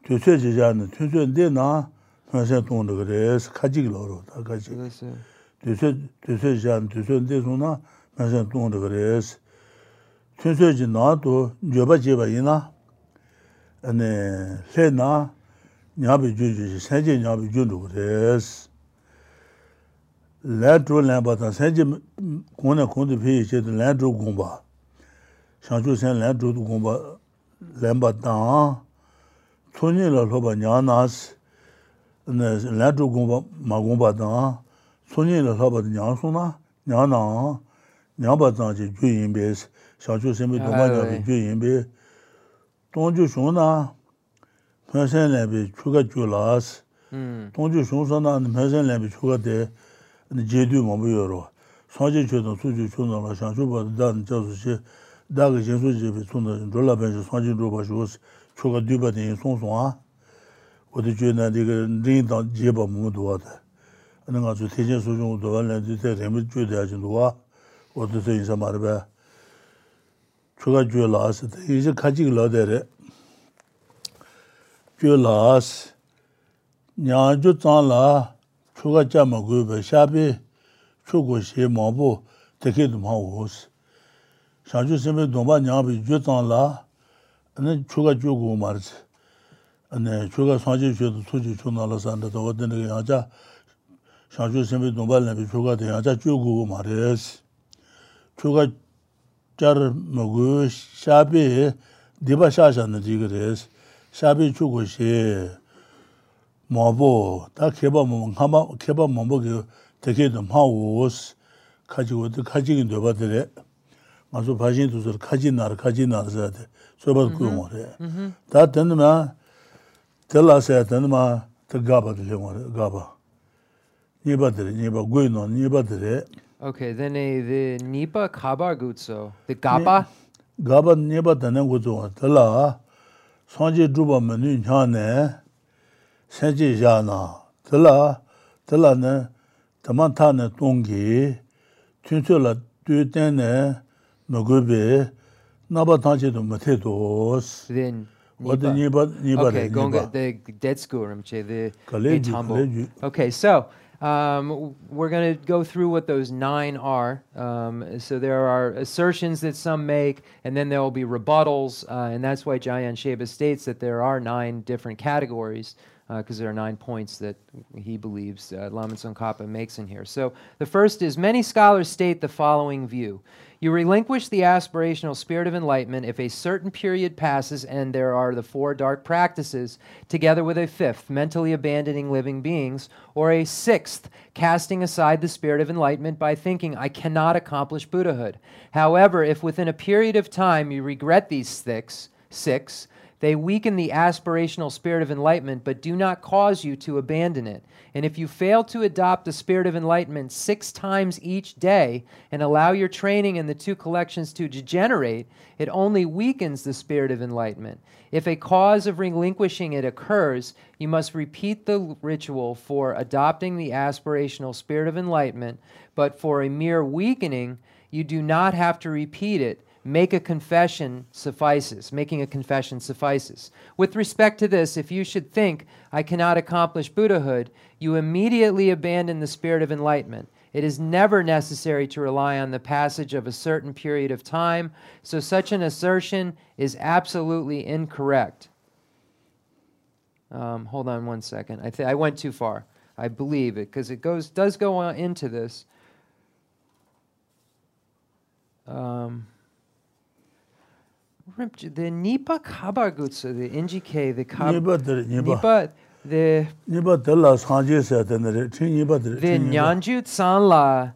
[SPEAKER 1] tu sui chi jia na, tu sui di na, tuan shen tong de gre, ka jik lo ro, ta ka jik. Tu sui, tu sui jia na, tu sui di su na, tuan shen tong de gre. Tu sui chi na tu, jo ba chi ba yi na, ane, le na, nya bi ju ju, sen chi nya bi ju du gre. Len zhu len ba ta, sen chi kong na kong di pi yi che, len zhu gong ba.
[SPEAKER 2] Shang
[SPEAKER 1] chu sen len zhu du gong ba, lemba tang, tsuni la loba nyaa naas, lantru gomba, ma gomba tang, tsuni la loba nyaa suna, nyaa naa, nyaa ba tang chi ju yinbe, shanshu senpe doma nyaa bi ju yinbe, tongju shung naa, pensen lembi chuka ju laas, tongju shung sana pensen lembi chuka de, je du mambu yoro, sanji chu tang su ju chung naa la shanshu ba dan jasu shi, dāgā yēsū jēpi tsūnda rōlā bēnshī sāngchī rōpa shūs chōka dūpa tēngi sōng sōng ā wadā chūyé nā dīgā rīng tāng jēpa mūngu duwa tā anā ngā chū tēchē sōchōng duwa nā dī tē rēmbi chūyé dāyā chī duwa wadā tē yīnsā mā rā bē chōka chūyé lā ās tā yīsā kāchī kī lā tē rē chūyé lā ās nyā chū tsāng lā chōka chā mā guyo bē shā bē chō kō shē mā bō tē kē tu mā wōs 샤주 세메 동바 냐비 주탄라 아니 추가 주고 말지 아니 추가 사지 주도 소지 존나라서 안다 더 되는 게 하자 샤주 세메 동바 내비 추가 돼 하자 주고 말했지 추가 잘 먹고 샤비 디바 샤샤는 지그레스 샤비 주고시 뭐보 다 개바 뭐 개바 뭐 되게 좀 하고 가지고 가지긴 되버들에 맞아 바진 두서 가지 날 가지 날서 소바 꾸용어래 다 된다 될라서 된다 더 가봐 되죠 가봐 니바들 니바 고이노 니바들
[SPEAKER 2] okay then a the nipa kaba gutso the
[SPEAKER 1] gaba gaba nipa dana gutso dala sonje duba menu nyane senje jana dala dala ne tamanta ne tungi tunso la du tene naba tangche.
[SPEAKER 2] Then okay,
[SPEAKER 1] re,
[SPEAKER 2] the dead school Rinpoche, the Okay, so um, we're going to go through what those nine are. Um, so there are assertions that some make, and then there will be rebuttals, uh, and that's why Jamyang Shepa states that there are nine different categories because uh, there are nine points that he believes uh, Lama Tsongkhapa makes in here. So the first is many scholars state the following view you relinquish the aspirational spirit of enlightenment if a certain period passes and there are the four dark practices, together with a fifth, mentally abandoning living beings, or a sixth, casting aside the spirit of enlightenment by thinking, I cannot accomplish Buddhahood. However, if within a period of time you regret these six, six, they weaken the aspirational spirit of enlightenment, but do not cause you to abandon it. And if you fail to adopt the spirit of enlightenment six times each day and allow your training in the two collections to degenerate, it only weakens the spirit of enlightenment. If a cause of relinquishing it occurs, you must repeat the ritual for adopting the aspirational spirit of enlightenment, but for a mere weakening, you do not have to repeat it make a confession suffices. Making a confession suffices. With respect to this, if you should think, I cannot accomplish Buddhahood, you immediately abandon the spirit of enlightenment. It is never necessary to rely on the passage of a certain period of time, so such an assertion is absolutely incorrect. Um, hold on one second. I, th- I went too far. I believe it because it goes does go on into this. Um, the nipa khaba gutsu the ngk the
[SPEAKER 1] khaba nipa the
[SPEAKER 2] nipa the
[SPEAKER 1] nipa the la sanje se the ne the nipa
[SPEAKER 2] the
[SPEAKER 1] the
[SPEAKER 2] nyanju san la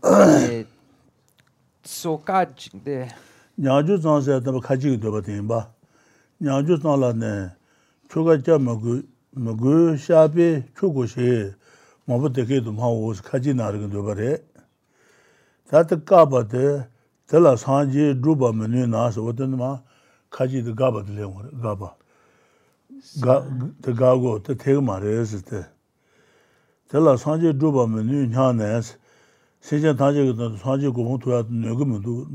[SPEAKER 2] so ka the
[SPEAKER 1] nyanju san se the ka ji do ba tin ba nyanju san la ne chu ga ja ma gu ma gu sha be chu gu she ma bu de ke do ma wo ka ji na re do ba re ta ta ka ba de the la sanje du ba me ne na so de ma 카지도 가바도 레옹어 가바 가더 가고 더 되게 말해서 때. 달라 산제 두바면 뉴 냐네.스 세제 다제도 산제 고봉 도야 뇌금도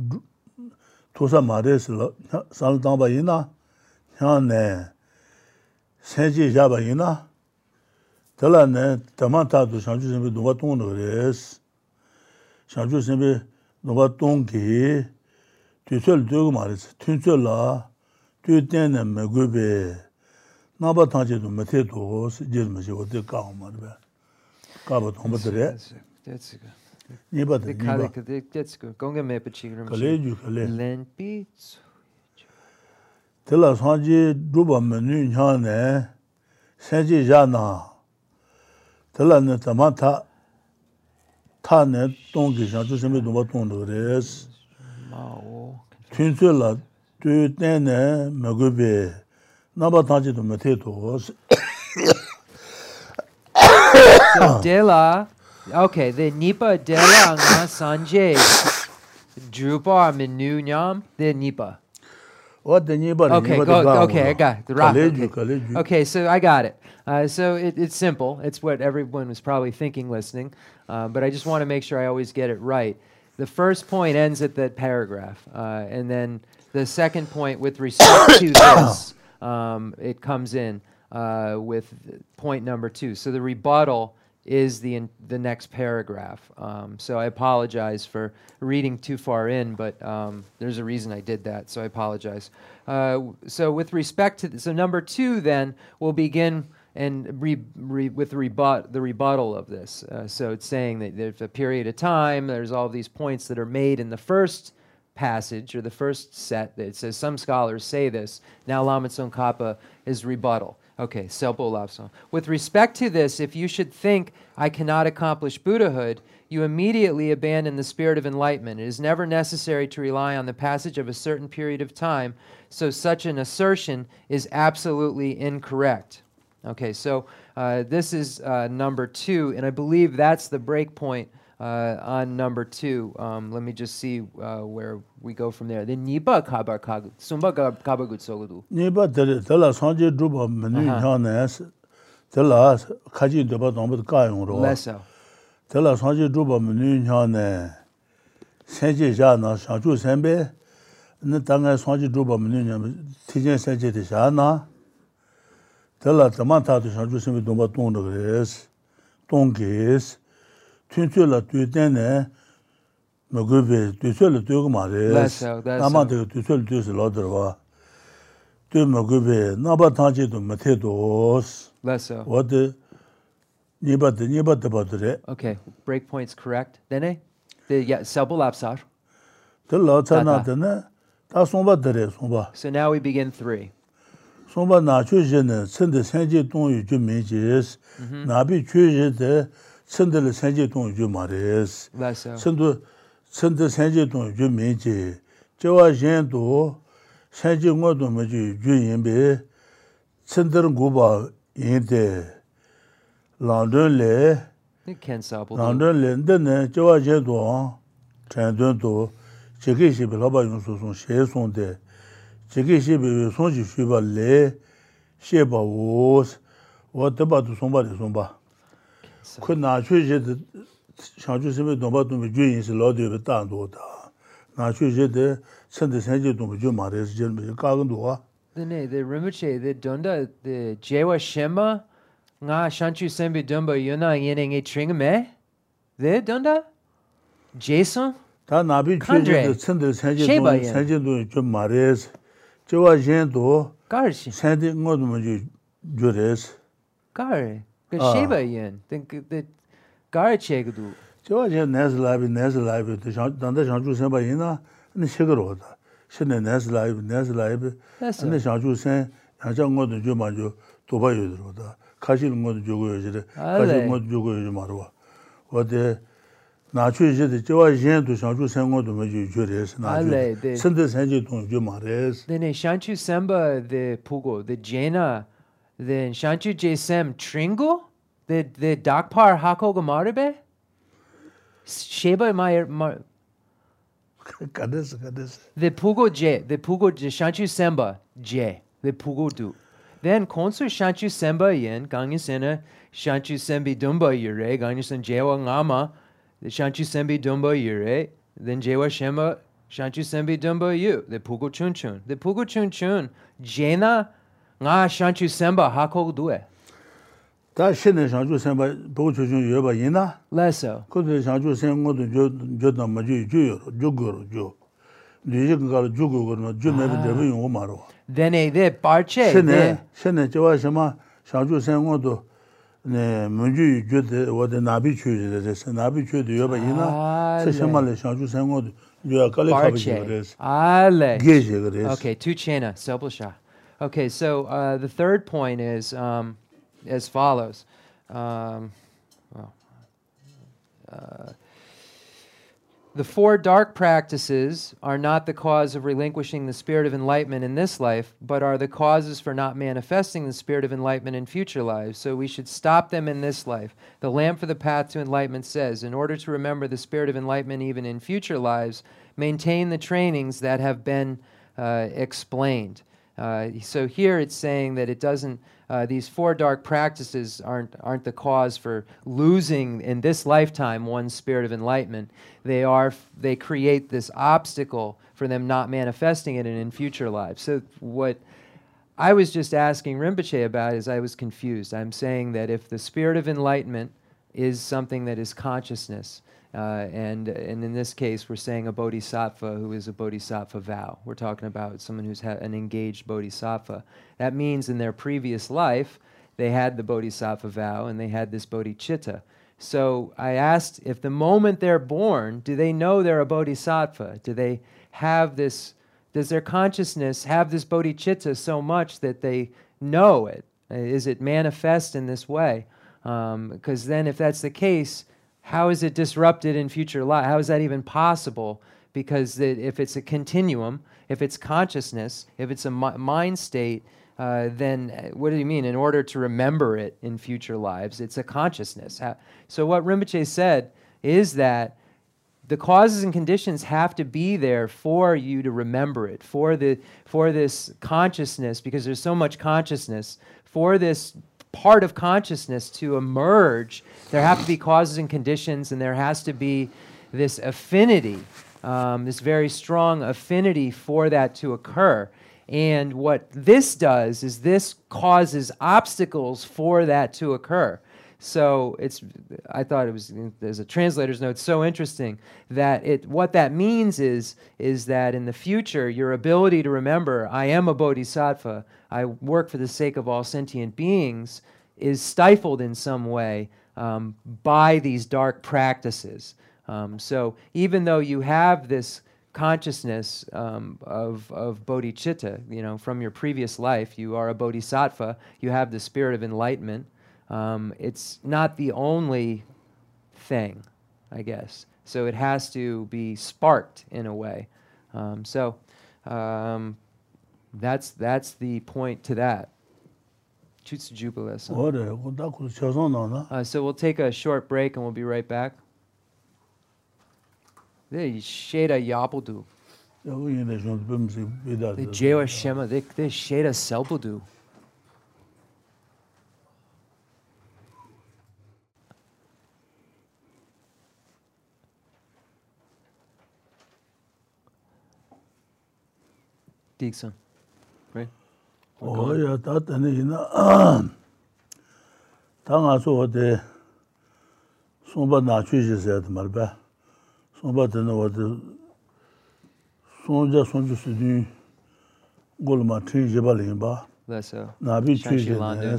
[SPEAKER 1] 도사 말해서 살 담바이나? 냐네. 세제 잡아이나? 달라네 담마타도 산주 선배 누가 동은 그래스 산주 선배 누가 동기? 뒤설 되고 말해서 튼설라. pyo tena me gobe naba tangche do me te to jir me she wote ka omar be ka ba tongba
[SPEAKER 2] tere nipa tere nipa gonga me pa
[SPEAKER 1] chigiram kale ju kale.
[SPEAKER 2] Lenpi tela
[SPEAKER 1] sanje dhruba me nyu nya ne senji ja na tela ne tama ta ta ne tongi shan chu shime dhruba tongdo res tun la tu ten ne me gu be, naba tangji tu me te to,
[SPEAKER 2] so de la okay the nipa de la nga sanje drupa menu nyam the nipa
[SPEAKER 1] wa de nipa
[SPEAKER 2] Okay,
[SPEAKER 1] ba
[SPEAKER 2] go, okay, I got it. The rock.
[SPEAKER 1] Ka
[SPEAKER 2] okay.
[SPEAKER 1] ju, ka ju.
[SPEAKER 2] Okay, so I got it. Uh, so it, it's simple. It's what everyone was probably thinking listening, uh, but I just want to make sure I always get it right. The first point ends at that paragraph, uh, and then the second point with respect to this, um, it comes in uh, with point number two. So the rebuttal is the in, the next paragraph. Um, so I apologize for reading too far in, but um, there's a reason I did that. So I apologize. Uh, so with respect to so number two, then we'll begin and re, re, with rebut the rebuttal of this. Uh, so it's saying that there's a period of time. There's all these points that are made in the first passage or the first set that says some scholars say this. Now Lama Tsongkhapa is rebuttal. Okay, Selpo Lapson. With respect to this, if you should think I cannot accomplish Buddhahood, you immediately abandon the spirit of enlightenment. It is never necessary to rely on the passage of a certain period of time, so such an assertion is absolutely incorrect. Okay, so uh, this is uh, number two, and I believe that's the break point Uh, on number two, um, let me just see uh, where we go from there. The nipa kabar kag, sumba kabar
[SPEAKER 1] gut sogudu. Nipa tala sanje drupa menu uh-huh. nyane, tala kaji drupa dhambat kayung ro.
[SPEAKER 2] Lesa.
[SPEAKER 1] Tala sanje drupa menu nyane, senje ja na shanchu senbe, na tanga sanje drupa menu nyane, tijen senje de ja na, tala tama tatu shanchu senbe dhambat tong res, tong ges, 춘수 la tu ten ne ma gobe tu se la tu ma
[SPEAKER 2] re
[SPEAKER 1] na
[SPEAKER 2] ma
[SPEAKER 1] de tu se le tu se lo de wa tu ma gu be na ba ta ji do ma te
[SPEAKER 2] do
[SPEAKER 1] wa de ni ba de ni ba de ba de
[SPEAKER 2] okay break points correct then eh the yeah sabu lapsar
[SPEAKER 1] de la
[SPEAKER 2] ta na
[SPEAKER 1] de ne ta son ba de re son ba
[SPEAKER 2] so now we begin three
[SPEAKER 1] son ba na chu je ne chen de sen ji dong yu ju min ji na bi chu je de sendele senje tong yu ma res. Sendo, sende senje tong yu me je, jewa yen do, senje ngo
[SPEAKER 2] tong ma ju yu
[SPEAKER 1] yin be, sendel ngu ba yin de, langdun le, langdun le, dene jewa yen do, chen dun do, jeke shebe laba yung su song she song de, jeke shebe song ji shuba le, sheba wo, wo teba tu song ba de song ba. 그 나초제 샤주스메 도바도메 주인스 로데베 따도다 나초제데 선데 선제 도메 주 마레스 제르메 까근도와 네네
[SPEAKER 2] the rimuche the donda the jewa shema nga shanchu sembe domba yona yene nge tringme the donda jason
[SPEAKER 1] 다 나비 주제도 선데 선제 도메 선제 도메 주 마레스 제와 젠도 가르시 선데 응어도
[SPEAKER 2] 주 주레스 가르 그
[SPEAKER 1] 시바이엔 땡그 가르체그도 저제 네즈라비 네즈라비 단다 장주 선바이나? 네 시그로다. 신네 네즈라비 네즈라비 네 장주 선 야장 것도 좀 아주 도바요들어다. 가실 것도 주고
[SPEAKER 2] 요지래
[SPEAKER 1] 가실 것도 주고 요지 말어 어데 나추이제 저와 옌도 장주 선고도 뭐지 주레스
[SPEAKER 2] 나주
[SPEAKER 1] 선데 선지 동주 말레스
[SPEAKER 2] 네네 샹추 셈바 데 포고 데 제나 Then Shanshu jsem Tringo, the the Dakpar Hakogamarbe, Sheba
[SPEAKER 1] Meyer. Kadis.
[SPEAKER 2] The Pugo j the Pugo shantu Shanshu Semba j the Pugo Du. Then konsu shantu Semba Yen, ganyasena shantu Sembi Dumba Yure, Ganyasen Jewa Ngama, the shantu Sembi Dumba Yure, then Jewa Shema, Shanshu Sembi Dumba Yu, the Pugo Chun Chun. The Pugo Chun Chun, Jena, Nga Shanchu Semba Hako Due.
[SPEAKER 1] 다 신의 상주 생바 보고 조준 여봐 이나
[SPEAKER 2] Leso.
[SPEAKER 1] 그들 상주 생고도 저 저도 뭐지 주요 주고로 주 니지 그걸 주고 그러면 주내면 되면 용 말어
[SPEAKER 2] Then a the Barche,
[SPEAKER 1] 신의
[SPEAKER 2] the
[SPEAKER 1] 신의 저와什么 상주 생고도 네 문주 주대 어디 나비 주지 됐어 나비 주도 여봐 이나
[SPEAKER 2] 알레.
[SPEAKER 1] 세심말에 상주 생고도 요 깔래 가버지
[SPEAKER 2] Barche.
[SPEAKER 1] 그래서
[SPEAKER 2] Ale.
[SPEAKER 1] 게지 그래서
[SPEAKER 2] Okay, two chena, Selbelsha. Okay, so uh, the third point is um, as follows. Um, well, uh, the four dark practices are not the cause of relinquishing the spirit of enlightenment in this life, but are the causes for not manifesting the spirit of enlightenment in future lives. So we should stop them in this life. The Lamp for the Path to Enlightenment says, in order to remember the spirit of enlightenment even in future lives, maintain the trainings that have been uh, explained. Uh, so here it's saying that it doesn't. Uh, these four dark practices aren't aren't the cause for losing in this lifetime one's spirit of enlightenment. They are. They create this obstacle for them not manifesting it in, in future lives. So what I was just asking Rinpoche about is I was confused. I'm saying that if the spirit of enlightenment is something that is consciousness, uh, and, and in this case, we're saying a bodhisattva who is a bodhisattva vow. We're talking about someone who's an engaged bodhisattva. That means in their previous life, they had the bodhisattva vow and they had this bodhicitta. So I asked if the moment they're born, do they know they're a bodhisattva? Do they have this, does their consciousness have this bodhicitta so much that they know it? Uh, it manifest in this way? Because then, if that's the case, how is it disrupted in future life? How is that even possible? Because it, if it's a continuum, if it's consciousness, if it's a mi- mind state, uh, then uh, what do you mean? In order to remember it in future lives, it's a consciousness. Ha- So what Rinpoche said is that the causes and conditions have to be there for you to remember it, for the for this consciousness, because there's so much consciousness, for this part of consciousness to emerge, there have to be causes and conditions, and there has to be this affinity, um, this very strong affinity for that to occur. And what this does is this causes obstacles for that to occur. So it's, I thought it was, as a translator's note, so interesting that it, what that means is, is that in the future, your ability to remember, I am a bodhisattva, I work for the sake of all sentient beings, is stifled in some way um, by these dark practices. Um, so even though you have this consciousness um, of, of bodhicitta, you know, from your previous life, you are a bodhisattva, you have the spirit of enlightenment. Um, it's not the only thing, I guess. So it has to be sparked in a way. Um, so um, that's, that's the point to that.
[SPEAKER 1] Chutsu Jubilee.
[SPEAKER 2] Uh, so we'll take a short break and we'll be right back. They sheda yapuldu. Dixon. We're going.
[SPEAKER 1] 어야 다 때는 이나 당아서 어디 손바 나추지세도 말봐 손바 때는 어디 손자 손주 수준 골마 트이제발인 봐
[SPEAKER 2] That's uh,
[SPEAKER 1] 나비
[SPEAKER 2] Shang-Chi
[SPEAKER 1] 추이제
[SPEAKER 2] Landu.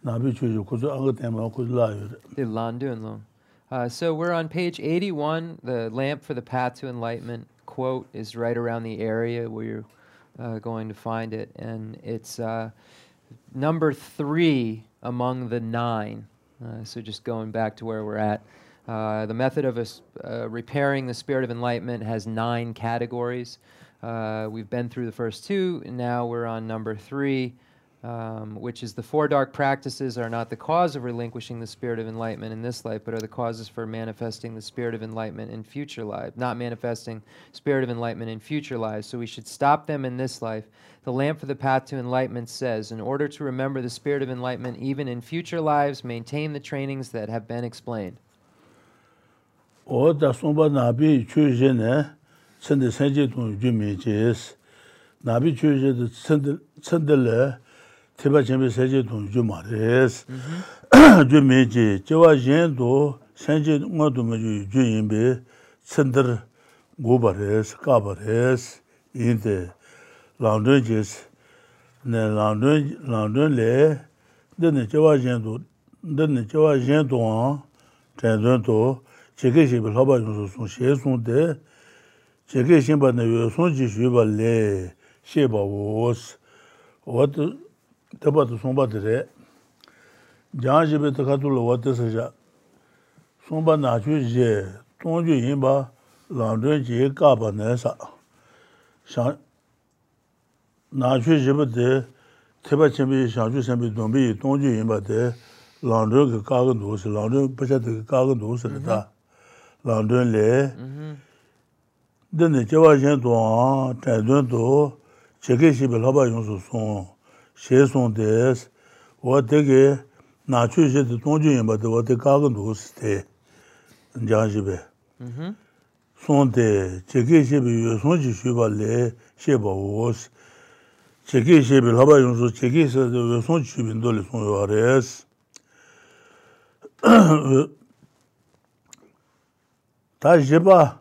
[SPEAKER 1] 나비 추이제 고저 안거 때문에 고저 라요
[SPEAKER 2] the Landu and Long. Uh, so we're on page 81. The lamp for the path to enlightenment quote is right around the area where you're uh, going to find it, and it's uh, number three among the nine. Uh, so just going back to where we're at. Uh, the method of uh, repairing the spirit of enlightenment has nine categories. We've been through the first two, and now we're on number three, um, which is the four dark practices are not the cause of relinquishing the spirit of enlightenment in this life, but are the causes for manifesting the spirit of enlightenment in future life, not manifesting spirit of enlightenment in future lives. So we should stop them in this life. The lamp for the path to enlightenment says, in order to remember the spirit of enlightenment even in future lives, maintain the trainings that have been explained.
[SPEAKER 1] oda somba nabi ne ju mi de le tiba chenpi seje tong ju ma res. Mm-hmm. Ju me je, jewa jen do senje nga tuma ju ju yinbe tsendar gu ba res, ka ba res, yinte langdun jes, ne langdun le, dene jewa jen do, dene jewa jen do an, chen dun do, cheke shebi laba yung su sung she sung de, cheke shenpa na yu sung ji shu ba le, she ba wos, wata taba tu somba tere, jaa jebe te katu la wate saja, somba na chu je, tongju yinba, langdun je kaba na sa. Na chu jebe te, teba chenbi, shangchu chenbi, donbi, tongju yinba te, langdun ke kaga dosi, langdun pacha te ke kaga dosi rita, langdun le, dene chewa jen tuwaan, ten dun tu, cheke shibe laba yung su song, xie song des, wa teke na chu xie te tong ju yinpa te wa te kagan du si te, jan shibe. Mhm. Song te, cheke xie pe yue song chi shu pa le xie pa wo si, cheke xie pe laba yung su cheke xie te yue song chi shu pin do le song yuwa res. Ta xie pa,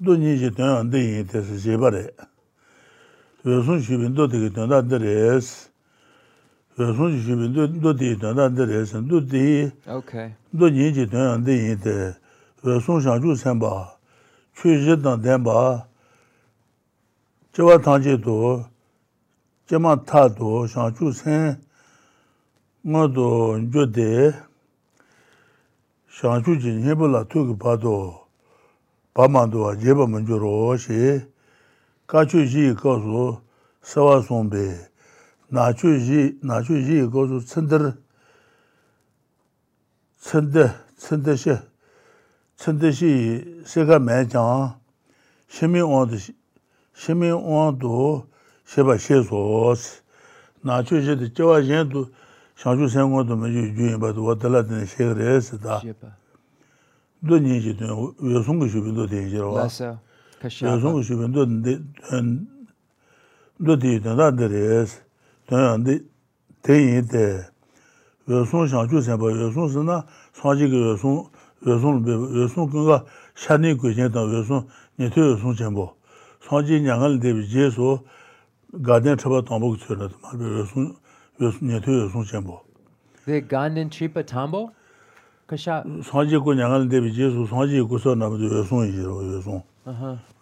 [SPEAKER 1] du nyi xie ten yan de yin te si xie pa re, yue song chi pin do te ki ten da de res. sōng shī shīmbi dō tī tāng tāng tā rē sāng, dō tī, dō yī jī tāng yāng tī yī tē, sōng shāng chū sāng bā, chū shī tāng tēng bā, chē wā tāng jī tō, chē mā tā tō, shāng chū sāng, ngā tō jō tē, shāng chū jī nyē bō lā tū kī pā tō, pā mā tō wā jē bā mā jō rō shī, kā chū jī kā sō, sā wā sōng bē, 나추지 나추지 거수 천들 천데 천데시 천데시 세가 매장 시민원도 시민원도 셰바 셰소스 나추지도 저와 옌도 샤주 생활도 뭐 유인바도 왔달라는 셰그레스다 dō nyē jī tō yō sōng kō shūpiñ dō tēng jī rō wā.
[SPEAKER 2] Lāsa, kashāpa.
[SPEAKER 1] Yō sōng kō shūpiñ dō dō tē yō tō dā dā rē sī, tō dāyāndi tēyī tē yōsōng shāngchū sēmbā, yōsōng sēnā sāngchī kī yōsōng, yōsōng lōbē, yōsōng kōngā shāni kui chēn tāng yōsōng, nī tō yōsōng chēmbō. sāngchī ñāngāli tēbi jē sō gādēn chabā tāmbō kī tsō rā tā mā bē yōsōng, nī tō
[SPEAKER 2] yōsōng chēmbō. Dē gādēn chīpa
[SPEAKER 1] tāmbō? Kāshā? sāngchī kō ñāngāli tēbi jē sō, sāngchī kō sō nā bē yōsōng yī rō, yōsōng,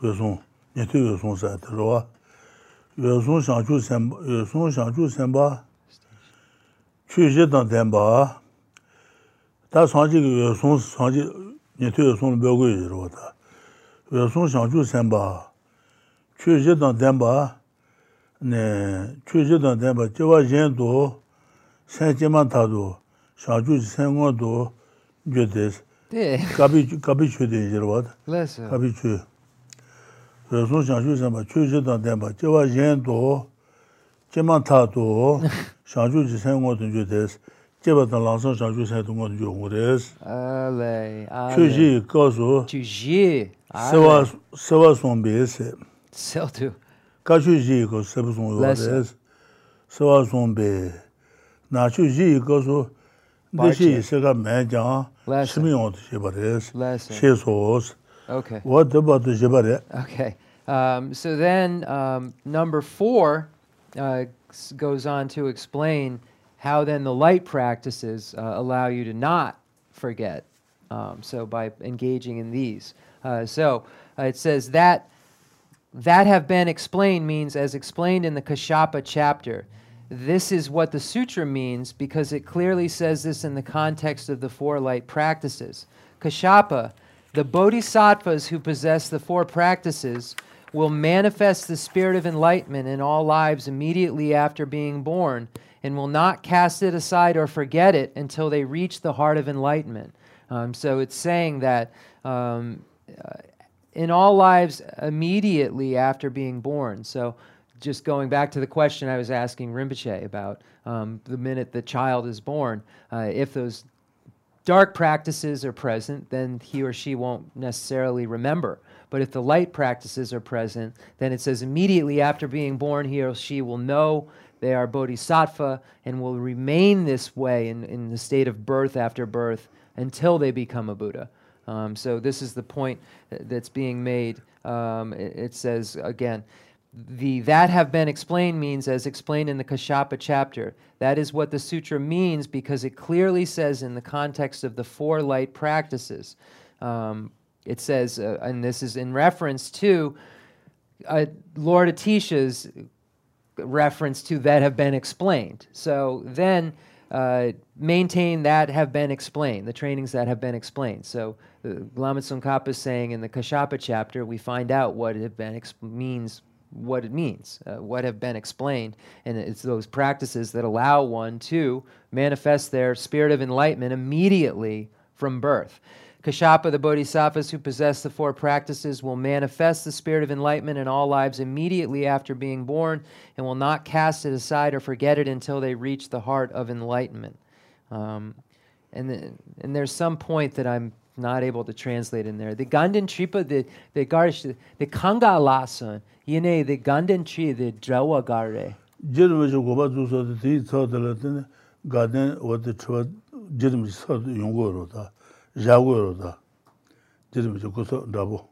[SPEAKER 1] yōsōng, nī tō yōsōng sā tā rō wā. sōng shāng chū sēmbā, sōng shāng chū sēmbā, chū shē tāng tēmbā, tā sāng chī kī sōng shāng chī, nī tū sōng bē gu yī rō tā. sōng shāng chū sēmbā, chū shē tāng tēmbā, chū shē tāng tēmbā, chē wā yēn tō, sēn chē mā tā tō, shāng chū sēn ngō tō, gyō tēs, kāpī chū tēng yī rō tā,
[SPEAKER 2] kāpī
[SPEAKER 1] chū. rāsōng shāngshū sāmbā chū shī tāng tēmbā, chēwā yēn tō, chēmā tā tō, shāngshū jī sāng ngō tōng chū tēs, chēwā tāng lāngsāng shāngshū sāng tōng ngō tōng chū ngō tēs. Chū jī kā sō, sēwā sōng bē sē.
[SPEAKER 2] Sēw tū.
[SPEAKER 1] Kā chū jī kā
[SPEAKER 2] sēwā sōng
[SPEAKER 1] yō tēs, sēwā sōng bē.
[SPEAKER 2] Nā chū
[SPEAKER 1] jī kā sō, dē shī sē kā
[SPEAKER 2] mē
[SPEAKER 1] jāng, shī mī yōng tō shē bā tēs, shē sōs. Se ga men jang,
[SPEAKER 2] Lesa.
[SPEAKER 1] shimi yon tu sheba res.
[SPEAKER 2] Lesa.
[SPEAKER 1] She sos.
[SPEAKER 2] Okay.
[SPEAKER 1] What about the sheba.
[SPEAKER 2] Okay. Um, so then um, number four uh, goes on to explain how then the light practices uh, allow you to not forget. Um, so by engaging in these. Uh, so uh, it says that that have been explained means as explained in the Kashyapa chapter. this is what the sutra means because it clearly says this in the context of the four light practices. Kashyapa, the bodhisattvas who possess the four practices, will manifest the spirit of enlightenment in all lives immediately after being born and will not cast it aside or forget it until they reach the heart of enlightenment. Um, so it's saying that um, uh, in all lives immediately after being born. So just going back to the question I was asking Rinpoche about um, the minute the child is born, uh, if those dark practices are present, then he or she won't necessarily remember. But if the light practices are present, then it says immediately after being born, he or she will know they are bodhisattva and will remain this way in, in the state of birth after birth until they become a Buddha. Um, so this is the point that's being made. Um, it, it, says again, the that have been explained means as explained in the Kashyapa chapter. That is what the sutra means because it clearly says in the context of the four light practices. Um, it says, uh, and this is in reference to uh, Lord Atisha's reference to that have been explained. So then uh, maintain that have been explained, the trainings that have been explained. So uh, Lama Tsongkhapa is saying in the Kashyapa chapter, we find out what it have been means, what it means, uh, what have been explained, and it's those practices that allow one to manifest their spirit of enlightenment immediately from birth. Kashyapa, the bodhisattvas who possess the four practices, will manifest the spirit of enlightenment in all lives immediately after being born and will not cast it aside or forget it until they reach the heart of enlightenment. Um, and, and there's some point that I'm not able to translate in there. The Ganden Tripa, the the Garish, the Kanga Lasa, yene the Ganden Tri, the Drawa Gare.
[SPEAKER 1] Jirma jo goba zu so de ti so de la de Ganden wa de chwa jirma so de yongo ro da. Ja go ro da. Jirma jo ko so da bo.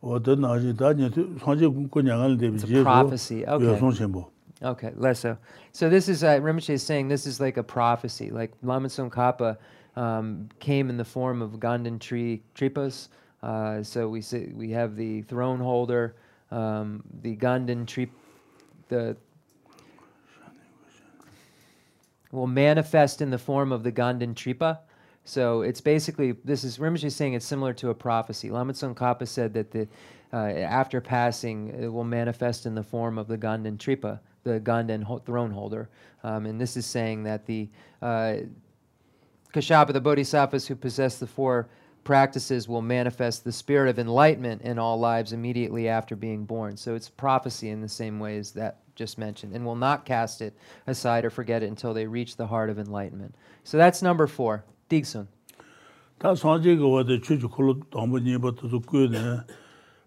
[SPEAKER 1] Wa de na ji da ni so je ko nyang al de bi je.
[SPEAKER 2] Prophecy. Okay.
[SPEAKER 1] Yo so chen bo.
[SPEAKER 2] Okay lesso so. So this is uh, Rinpoche is saying this is like a prophecy like Lama Tsongkhapa um, came in the form of Ganden tree tripas uh, so we say we have the throne holder um, the Ganden tree the will manifest in the form of the Ganden tripa. So it's basically, this is, Rinpoche is saying it's similar to a prophecy. Lama Tsongkhapa said that the, uh, after passing, it will manifest in the form of the Ganden Tripa, the Ganden ho- throne holder. Um, and this is saying that the uh, Kashyapa, the bodhisattvas who possess the four practices, will manifest the spirit of enlightenment in all lives immediately after being born. So it's prophecy in the same way as that just mentioned, and will not cast it aside or forget it until they reach the heart of enlightenment. So that's number four. Dixon.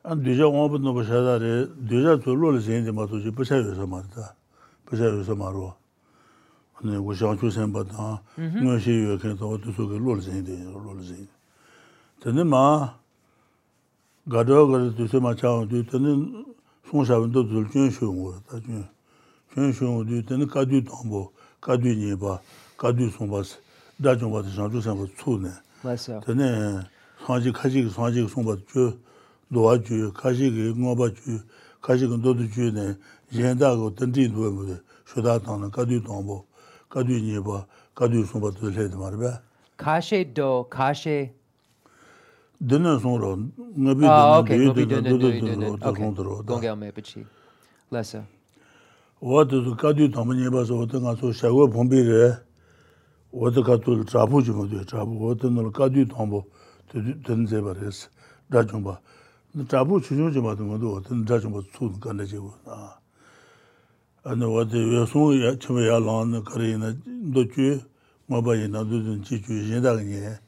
[SPEAKER 1] 안 되자 원부 노 버샤다레 되자 졸로를 제인데 마도지 버샤여서 말다. 버샤여서 말로. 아니 우상 주선 버다. 뭐시 요케도 어디서 그 롤을 제인데 롤을 제인. 저는 마 가도 가도 두세 마차오 두는 송샤분도 둘중 쉬운 거 다중. 쉬운 쉬운 두는 가도 담보 가도니 봐. 가도 송바스. 다좀 봐도 장주 생각 추네.
[SPEAKER 2] 맞아.
[SPEAKER 1] 근데 상지 가지 상지 송바 주 lowa chuyo, kashi ki ngoba chuyo, kashi ki ndodo chuyo ne, yenda ko tantri duwa mude, shoda tangna, kadyu tangbo, kadyu nyeba, kadyu sumba tuzo lehdi marba. Kashi do, kashi? Dina sumro, ngabi dina, duyo dina, dodo dina, ta sumdro. Gongya me pichi, lesa.
[SPEAKER 2] Wata su kadyu tangbo nyeba
[SPEAKER 1] so, wata nga so shagwa pombi re,
[SPEAKER 2] wata kato trapu chumo duyo, trapu, wata nol kadyu tangbo, tenzeba res, rachungba. 케이 메비치 레서
[SPEAKER 1] 와도 가디 동문이 봐서 어떤 가서 샤고 봄비래 wad kato chabu chunga dhiyo, chabu, wad nal kadyu thangbo dhan zeba res, dha chungba. Chabu chuchung chunga dhunga dho, wad dha chungba tsud kanda chigo. Ani wad yasung chunga ya lan kari ina do chu, maba ina do dhun chi chu yin da ganyi.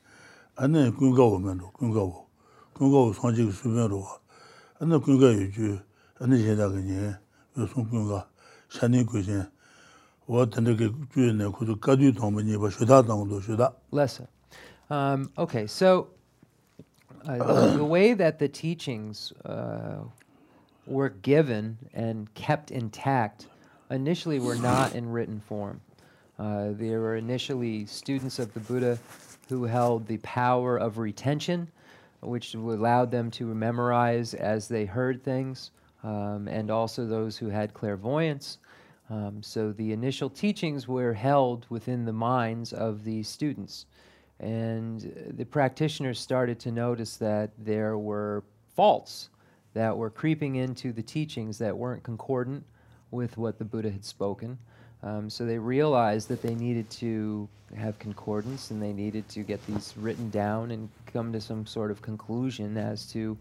[SPEAKER 1] Ani kunga wo mendo, kunga wo. Kunga wo sanji ki suben ro. Ani kunga yu chu, ani yin da ganyi, yasung kunga, shani ku shin. Lesson.
[SPEAKER 2] Um, okay, so uh, the, way that the teachings uh, were given and kept intact initially were not in written form. Uh, they were initially students of the Buddha who held the power of retention, which allowed them to memorize as they heard things, um, and also those who had clairvoyance Um, so the initial teachings were held within the minds of the students. And the practitioners started to notice that there were faults that were creeping into the teachings that weren't concordant with what the Buddha had spoken. Um, so they realized that they needed to have concordance and they needed to get these written down and come to some sort of conclusion as to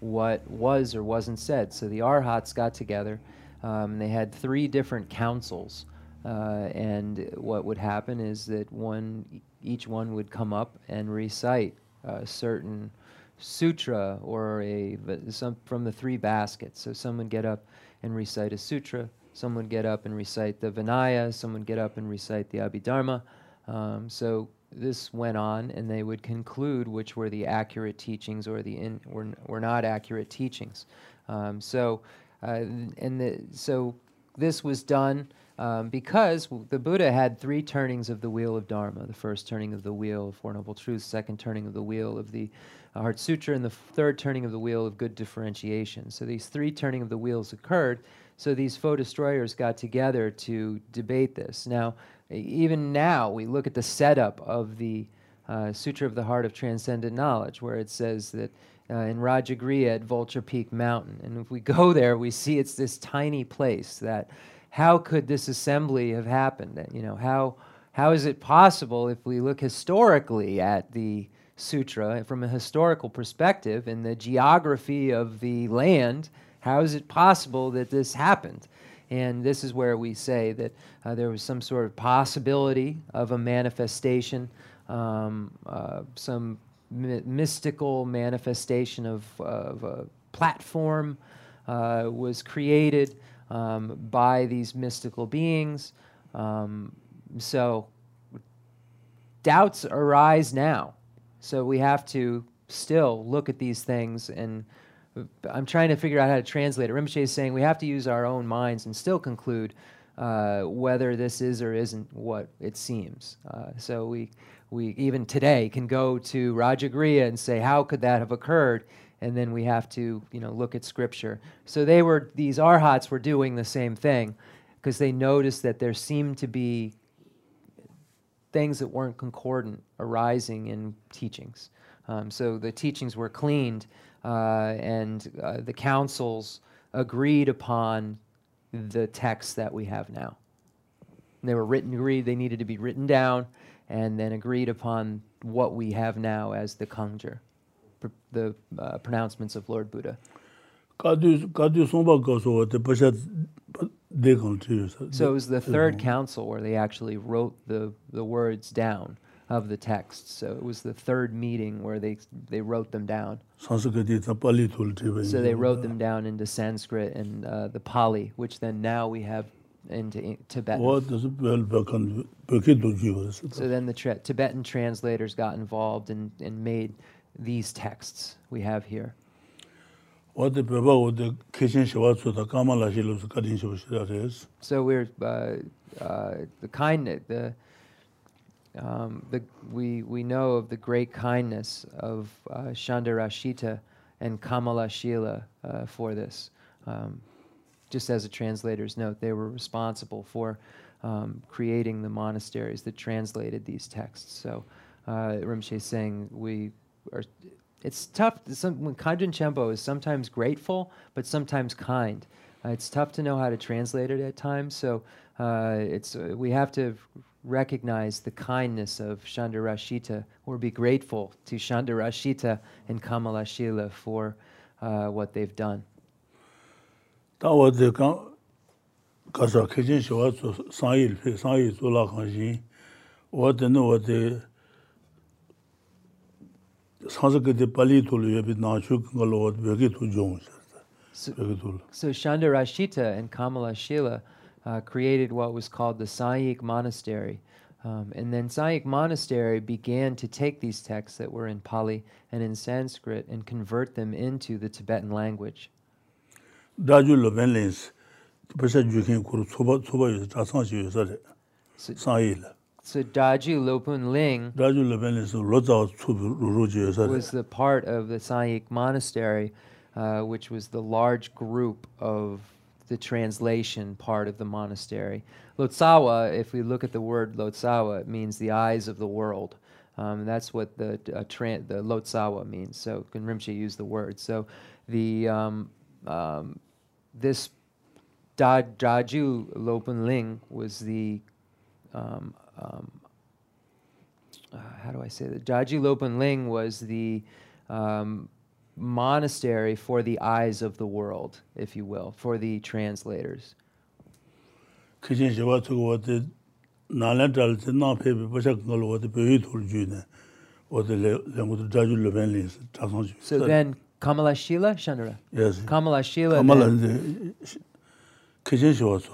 [SPEAKER 2] what was or wasn't said. So the Arhats got together. Um, they had three different councils. Uh, and what would happen is that one, each one would come up and recite a certain sutra or a some from the three baskets. So someone get up and recite a sutra. Someone get up and recite the Vinaya. Someone get up and recite the Abhidharma. Um, so this went on, and they would conclude which were the accurate teachings or the in, were, not accurate teachings. Um, so, uh, and the, so this was done um, because the Buddha had three turnings of the wheel of Dharma: the first turning of the wheel of Four Noble Truths, second turning of the wheel of the Heart Sutra, and the third turning of the wheel of good differentiation. So these three turning of the wheels occurred. So these foe destroyers got together to debate this. Now, even now, we look at the setup of the uh, Sutra of the Heart of Transcendent Knowledge, where it says that uh, in Rajagriha at Vulture Peak Mountain. And if we go there, we see it's this tiny place that how could this assembly have happened? You know, how, how is it possible if we look historically at the sutra from a historical perspective and the geography of the land, how is it possible that this happened? And this is where we say that uh, there was some sort of possibility of a manifestation, um, uh, some my- mystical manifestation of, of a platform uh, was created um, by these mystical beings. Um, so doubts arise now. So we have to still look at these things and I'm trying to figure out how to translate it. Rinpoche is saying we have to use our own minds and still conclude uh, whether this is or isn't what it seems. Uh, so we, we even today can go to Rajagriha and say, how could that have occurred? And then we have to, you know, look at scripture. So they were these arhats were doing the same thing because they noticed that there seemed to be things that weren't concordant arising in teachings. Um, so the teachings were cleaned uh, and uh, the councils agreed upon the texts that we have now. And they were written, agreed they needed to be written down, and then agreed upon what we have now as the pr- the uh, pronouncements of Lord Buddha.
[SPEAKER 1] So it
[SPEAKER 2] was the third council where they actually wrote the, the words down of the texts. So it was the third meeting where they they wrote them down. So they wrote them down into Sanskrit and uh, the Pali, which then now we have into Tibetan. So then the tra- Tibetan translators got involved and, and made these texts we have here. So we're uh, uh, the kindness the um, the, we, we know of the great kindness of uh, Shandarashita and Kamalashila uh, for this. Um, just as a translator's note, they were responsible for um, creating the monasteries that translated these texts. So uh, Rinpoche is saying we are, it's tough. Some, when Kajun Chempo is sometimes grateful, but sometimes kind. Uh, it's tough to know how to translate it at times. So uh, it's, uh, we have to recognize the kindness of Chandarashita or be grateful to Chandarashita and Kamalashila for uh, what they've done.
[SPEAKER 1] Kati pali tulu yabi nachu kangalo wate bheki tu jong
[SPEAKER 2] shirta. So Shandarashita and Kamalashila uh, created what was called the Sanyik Monastery. Um, and then Sanyik Monastery began to take these texts that were in Pali and in Sanskrit and convert them into the Tibetan language.
[SPEAKER 1] So,
[SPEAKER 2] so Daju Lopun Ling was the part of the Sanyik Monastery, uh, which was the large group of the translation part of the monastery. Lotsawa, if we look at the word Lotsawa, it means the eyes of the world. Um, that's what the uh, tran- the Lotsawa means. So Rinpoche used the word. So the um, um, this da, Daju Lopen Ling was the um, uh, how do I say that? Daji Lopan Ling was the um, monastery for the eyes of the world, if you will, for the translators.
[SPEAKER 1] Kichin shiwa tsuku wate nalan tali tse naa pepe pashak ngalu wate peyi thul ju ne wate lengu tu jaju lopen li chasan ju.
[SPEAKER 2] So then Kamala Shila Shandara?
[SPEAKER 1] Yes.
[SPEAKER 2] Kamala Shila.
[SPEAKER 1] Kamala kichin shiwa tsu.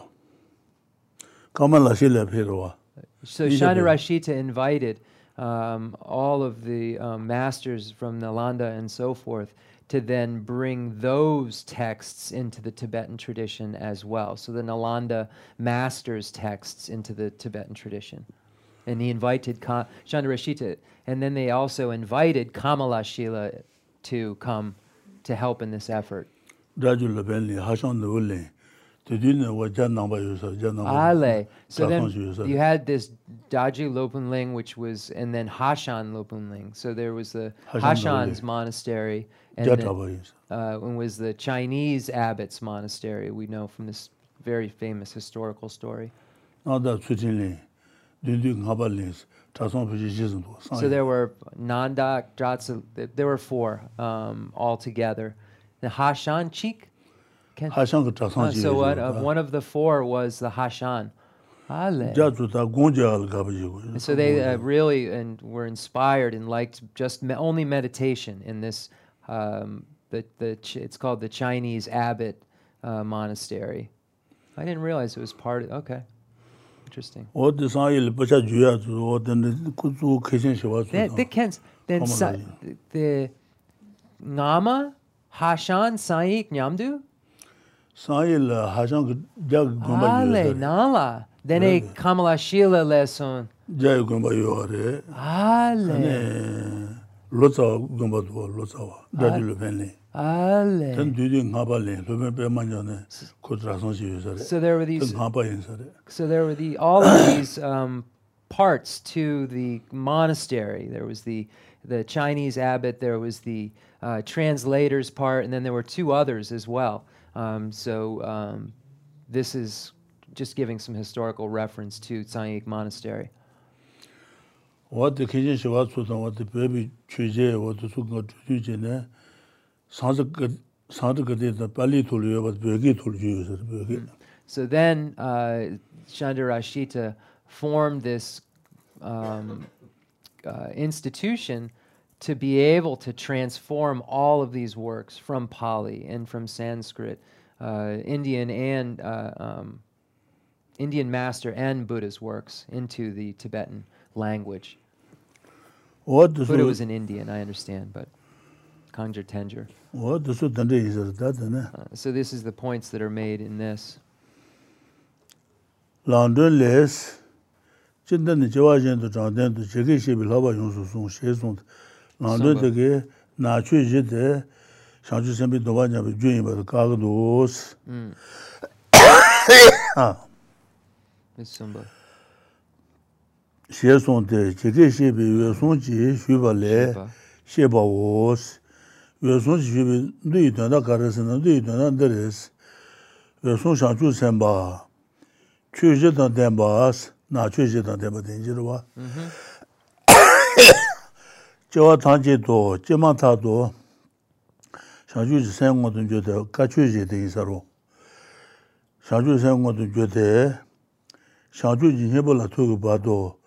[SPEAKER 1] Kamala Shila Pirwa. rwa.
[SPEAKER 2] So
[SPEAKER 1] These are
[SPEAKER 2] Shanda
[SPEAKER 1] the-
[SPEAKER 2] Rashita invited um, all of the um, masters from Nalanda and so forth to then bring those texts into the Tibetan tradition as well. So the Nalanda masters' texts into the Tibetan tradition. And he invited Ka- Shanda Rashita, and then they also invited Kamalashila to come to help in this effort.
[SPEAKER 1] Jaju lupen lin, hashang nu lin. Tudu ne wa jan nangba yu sa, jan nangba.
[SPEAKER 2] Ale. So
[SPEAKER 1] ju yu
[SPEAKER 2] then you had this Daji Lopunling, which was, and then Hashan Lopunling. So there was the Hashan's monastery, and then, uh, and was the Chinese abbot's monastery. We know from this very famous historical story.
[SPEAKER 1] Nanda tsutin lin, dun du ngaba lin si, chasang pechi jizan tu.
[SPEAKER 2] So there were Nanda, Jatsa, there were four um, altogether. The Hashan Cheek? Uh, so what, uh, one of the four was the Hashan. So they uh, really and were inspired and liked just me- only meditation in this. Um, the, the Ch- it's called the Chinese abbot uh, monastery. I didn't realize it was part of. Okay, interesting.
[SPEAKER 1] The,
[SPEAKER 2] the, Ken's, then the Nama Hashan Saik Nyamdu.
[SPEAKER 1] Uh, Jag gomba.
[SPEAKER 2] Ale nala. Dene kamala shila leson.
[SPEAKER 1] Jag gomba.
[SPEAKER 2] Ale.
[SPEAKER 1] Lotsa gomba lotsa wa.
[SPEAKER 2] Ale.
[SPEAKER 1] Ten dudi le. Pe manja ne shi.
[SPEAKER 2] So there were these.
[SPEAKER 1] Ten.
[SPEAKER 2] So there were the, all of these um, parts to the monastery. There was the the Chinese abbot, there was the uh, translators part, and then there were two others as well. Um, so um, this is just giving some historical reference to Tsangyik Monastery.
[SPEAKER 1] What the Kijin Shiva Susan, what the baby Chuje, what the Sukan Chuje, Sanskrit, the Pali Tulio, what Bergi Tulio.
[SPEAKER 2] So then uh, Chandrashita formed this um, uh, institution to be able to transform all of these works from Pali and from Sanskrit, uh, Indian and uh, um, Indian master and Buddha's works into the Tibetan language. Buddha was an Indian, I understand, but
[SPEAKER 1] Kangyur Tengyur.
[SPEAKER 2] Uh, so this is the points that are made in this.
[SPEAKER 1] London less. Chindan ni jiwa jen tu chang den tu
[SPEAKER 2] jige
[SPEAKER 1] shebi
[SPEAKER 2] laba yung
[SPEAKER 1] su sung she sung ngāndu dhige nāchū yidhe shāngchū sēmbi dhōba ñabi jūyī
[SPEAKER 2] bāda
[SPEAKER 1] kāga dhūs. Xie sōng te, cheke xie bī yue sōng chi xū bā lē, xie bā wōs. Yue sōng chi xū bī ndu yu tuandā kārē sēnā, ndu yu tuandā ndarēs. Yue sōng shāngchū sēmbā, chū yidhān tēmbās, nāchū yidhān tēmbā tēnjirwa. Mm -hmm. 제와 단지도 제마타도 자주 생고도 저도 가추지 돼 있어로 자주 생고도 저대 자주 지해볼라 투고 봐도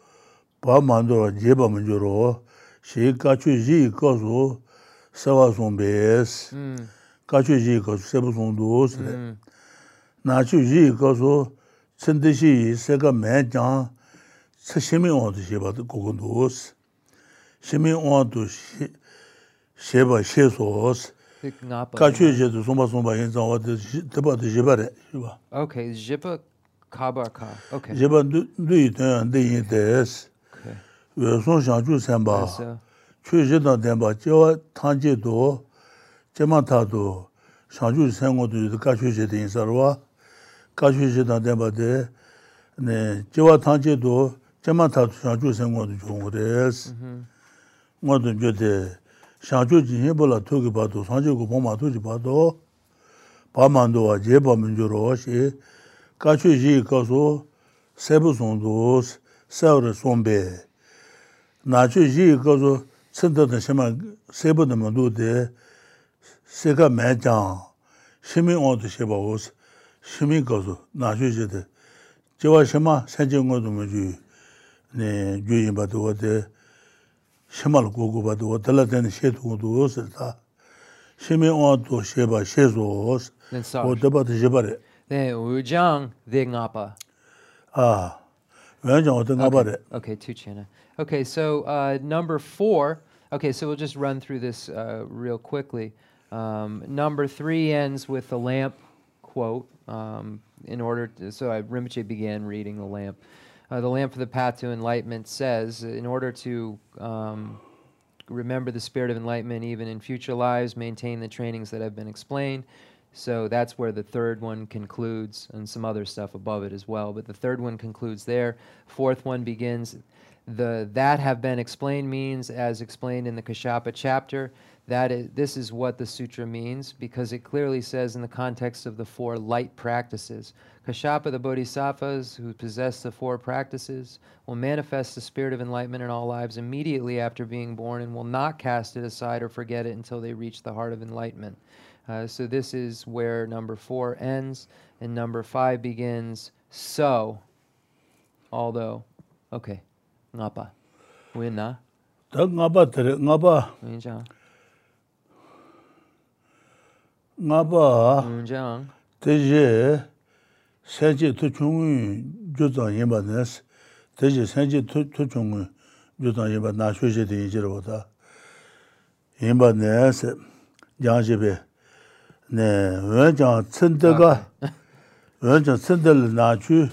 [SPEAKER 1] 봐 만들어 제바 문제로 시 가추지 거서 사와 좀베스 가추지 거서 세부
[SPEAKER 2] 좀도스
[SPEAKER 1] 나추지 거서 신듯이 세가 매장 스시미 오듯이 봐도 고건도스 shimi owa tu sheba she soos, kachwe she tu somba somba yin
[SPEAKER 2] zang wa tiba tu
[SPEAKER 1] jeba re, jeba. Ok, jeba kaba ka, ok. Jeba
[SPEAKER 2] du
[SPEAKER 1] yi ten yan de yin des,
[SPEAKER 2] we son
[SPEAKER 1] shang chu senba, chwe she tang tenba, jewa tang je tu, jema ta tu, shang chu sen go tu kachwe she ten yin sarwa, kachwe she tang tenba de, jewa tang je tu, jema ta tu shang chu sen go tu chung go des. Mm -hmm. ngādhūn jyote shāngchū jīnyē bōla tōki bātō, sāngchū gu pōngmā tōki bātō, bā māndō wā jē bā mīñchū rō wā shē, kāchū jī kāsō sēbū sōndō, sēw rē sōmbē, nāchū jī kāsō sēntā tā shēmā sēbū tā māndō tē, sēkā mē chāng, shēmī ngō tā shē bā wō sē, shēmī kāsō nāchū jī tē, jē wā shēmā sēnchī ngō tā mā jū, nē jū yīmbā tā wā tē, de, shima la gogo wa, tala teni she tu ngu tu os, ta, shimi on tu sheba, she zo os,
[SPEAKER 2] Then
[SPEAKER 1] o de pa tu sheba re,
[SPEAKER 2] Then Wujang the Ngapa.
[SPEAKER 1] Ah, wen jang o te nga pa re,
[SPEAKER 2] Okay, two china. Okay, so uh, number four. Okay, so we'll just run through this uh, real quickly. Um, number three ends with the lamp quote. Um, in order, to, so I, Rinpoche began reading the lamp. Uh, the lamp for the path to enlightenment says, in order to um, remember the spirit of enlightenment even in future lives, maintain the trainings that have been explained. So that's where the third one concludes, and some other stuff above it as well. But the third one concludes there. Fourth one begins. The that have been explained means, as explained in the Kashyapa chapter, that is, this is what the sutra means because it clearly says in the context of the four light practices. Kashyapa, the bodhisattvas who possess the four practices, will manifest the spirit of enlightenment in all lives immediately after being born and will not cast it aside or forget it until they reach the heart of enlightenment. Uh, so this is where number four ends, and number five begins. So, although, okay, ngapa,
[SPEAKER 1] 산지 투충이 조자
[SPEAKER 2] 예바네스
[SPEAKER 1] 대지 산지 투충이 조자 예바 나쇼제데 이제로다. 예바네스 야제베 네 외자 천대가 외자 천대를 나주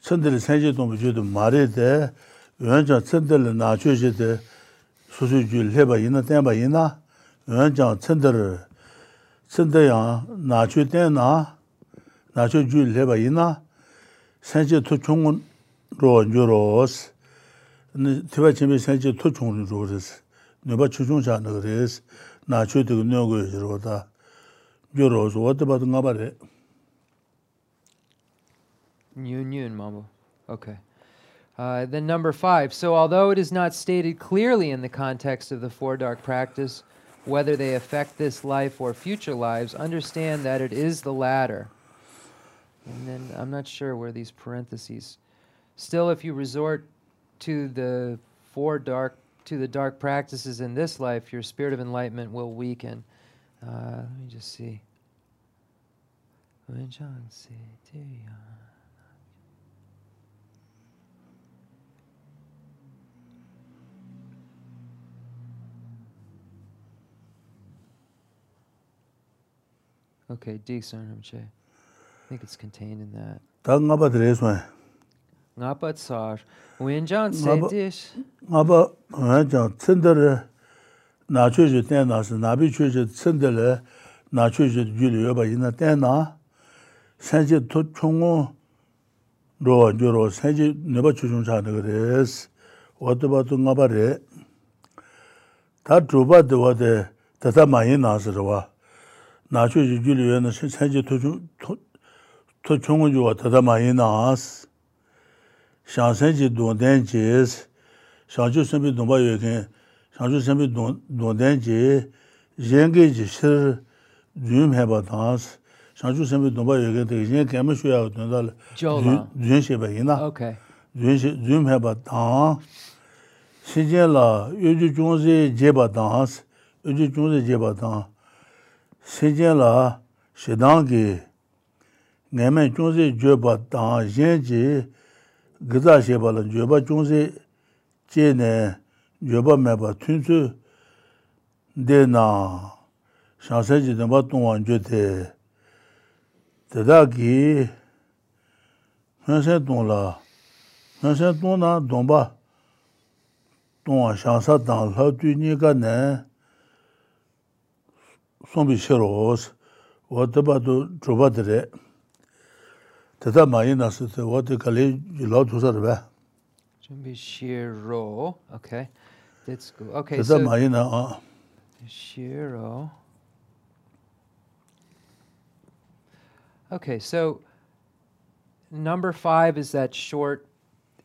[SPEAKER 1] 천대를 산지 좀 주도 말에데 외자 천대를 나주제데 소수줄 해봐 이나 때봐 이나? 외자 천대를 천대야 나주 때나? 나초 주 레바 이나? 산제 토총은 로 요로스. 근데 제가 지금 산제 토총은
[SPEAKER 2] 로스. 너바
[SPEAKER 1] 추중자 너레스. 나초 되고 너고 저러다. 요로스 어디 봐도 나바레
[SPEAKER 2] new new mama okay. Uh, then number five. So, although it is not stated clearly in the context of the Four Dark practice whether they affect this life or future lives, understand that it is the latter. And then I'm not sure where these parentheses. Still, if you resort to the four dark to the dark practices in this life, your spirit of enlightenment will weaken. Uh, let me just see. Okay, Deek Sarnam Che. think it's contained in that.
[SPEAKER 1] Da
[SPEAKER 2] ngabat resme. Ngabat
[SPEAKER 1] sar.
[SPEAKER 2] When
[SPEAKER 1] John said this. Ngaba ngaba tsindar na chuje ten na se na bi chuje tsindar na chuje gyul yo ba ina ten na. Sanje to chongo ro jo ro sanje ne ba chujung cha de res. Oto ba to ngaba re. Ta druba de wa de ta ta ma yin na se ro wa. na chuje gyul yo na sanje to tō chōngu yuwa tata māyī nās, shāngsēn jī dōndēn jīs, shāngchū sēmbī dōmbā yuwa shāngchū sēmbī dōndēn jī, yēngi jī shir dūyum hēba
[SPEAKER 2] nās,
[SPEAKER 1] shāngchū sēmbī dōmbā yuwa kēn, tēki yēn kēmī shūyā yu dōndā dūyum shēba yī nā, dūyum hēba tāng, shīnjian lā yuju chōngzī jēba tāng, yuju chōngzī jēba tāng, shīnjian lā shidāng kī, ngaymen chungse jeba tang yin chi giza sheba lan jeba chungse che ne jeba meba tun su de na shansan chi tenpa tongwan jo te. Teta ki hansan tong la hansan tong na tongpa tongwa shansa tang la tu nye ka ne sombi shiroos wa taba tu choba tere. Tata mayi na su te wate kali lao tu sar ba.
[SPEAKER 2] Jumbi shiro. Okay. That's good. Okay.
[SPEAKER 1] Tata
[SPEAKER 2] so
[SPEAKER 1] mayi na, ah,
[SPEAKER 2] shiro. Okay. So number five is that short,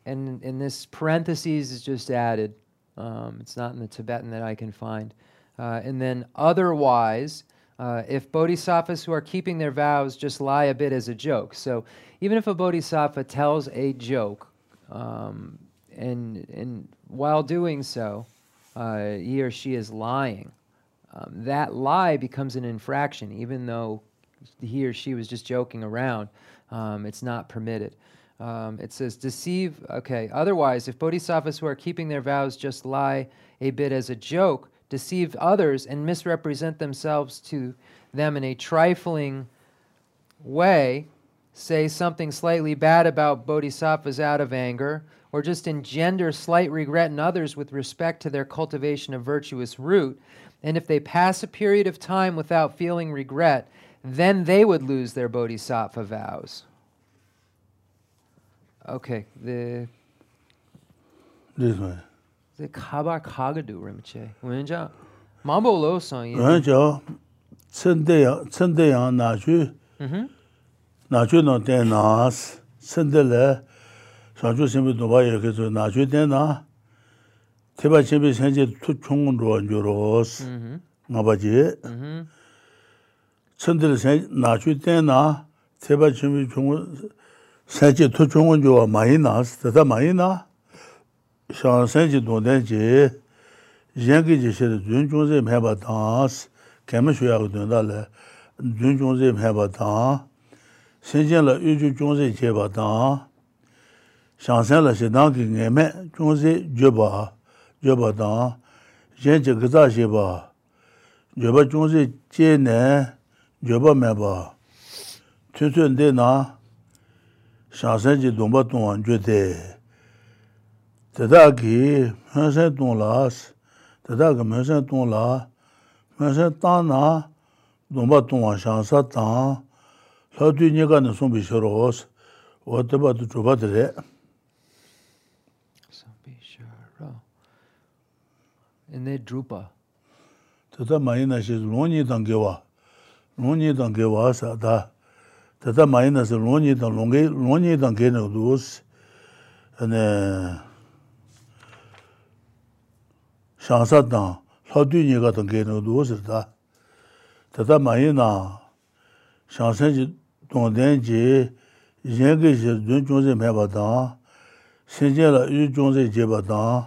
[SPEAKER 2] and in this parentheses is just added. Um, it's not in the Tibetan that I can find. Uh, and then otherwise, uh, if bodhisattvas who are keeping their vows just lie a bit as a joke. So even if a bodhisattva tells a joke, um, and, and while doing so, uh, he or she is lying, um, that lie becomes an infraction, even though he or she was just joking around. Um, it's not permitted. Um, it says, deceive, okay, otherwise, if bodhisattvas who are keeping their vows just lie a bit as a joke, deceive others, and misrepresent themselves to them in a trifling way, say something slightly bad about bodhisattvas out of anger, or just engender slight regret in others with respect to their cultivation of virtuous root, and if they pass a period of time without feeling regret, then they would lose their bodhisattva vows. Okay, the
[SPEAKER 1] this way.
[SPEAKER 2] the Kaba Kagadu Rinpoche. Wenja. Mambo Lo Song.
[SPEAKER 1] Wen jiao, chen de yang, 나주 노데 나스 선들레 사주 심비 도바 이렇게 저 나주 되나 제발 집에 현재 투 총으로 안주로스. 나바지. 선들 세 나주 되나 제발 집에 총 세제 투 총은 좋아 많이 나스 되다 많이 나. 샤세지 도데지. 옌기 제시의 준중제 해바다스. 개미 된다래. 준중제 해바다. shenzhen la yu ju zhongzhe che ba tang, shangsen la shidang ki ngay me zhongzhe je ba, je ba tang, shen che gaza she ba, je ba zhongzhe che ne, je ba me ba, tun tun de na, shangsen je dongba tongwan je de, tata ki mensen tong las, tata ki mensen tong la, mensen tang na, dongba tongwan shangsa tang, 하두 니가는 손비 셔로스. 어때봐도 줘봐드래.
[SPEAKER 2] 손비 셔로. 근데
[SPEAKER 1] 드루파 tata mayina shi lonyi tang gewa, lonyi tang gewa sa da, tata mayina si lonyi tang longi, lonyi tang ge na duos, ane, shansa tang, lhadu nyiga tang ge na duos da, tata mayina, shansa ji dōngdēn jī yēn kē shē dōng zhōngzē mē bā dāng, shēn jē lā yu zhōngzē jē bā dāng,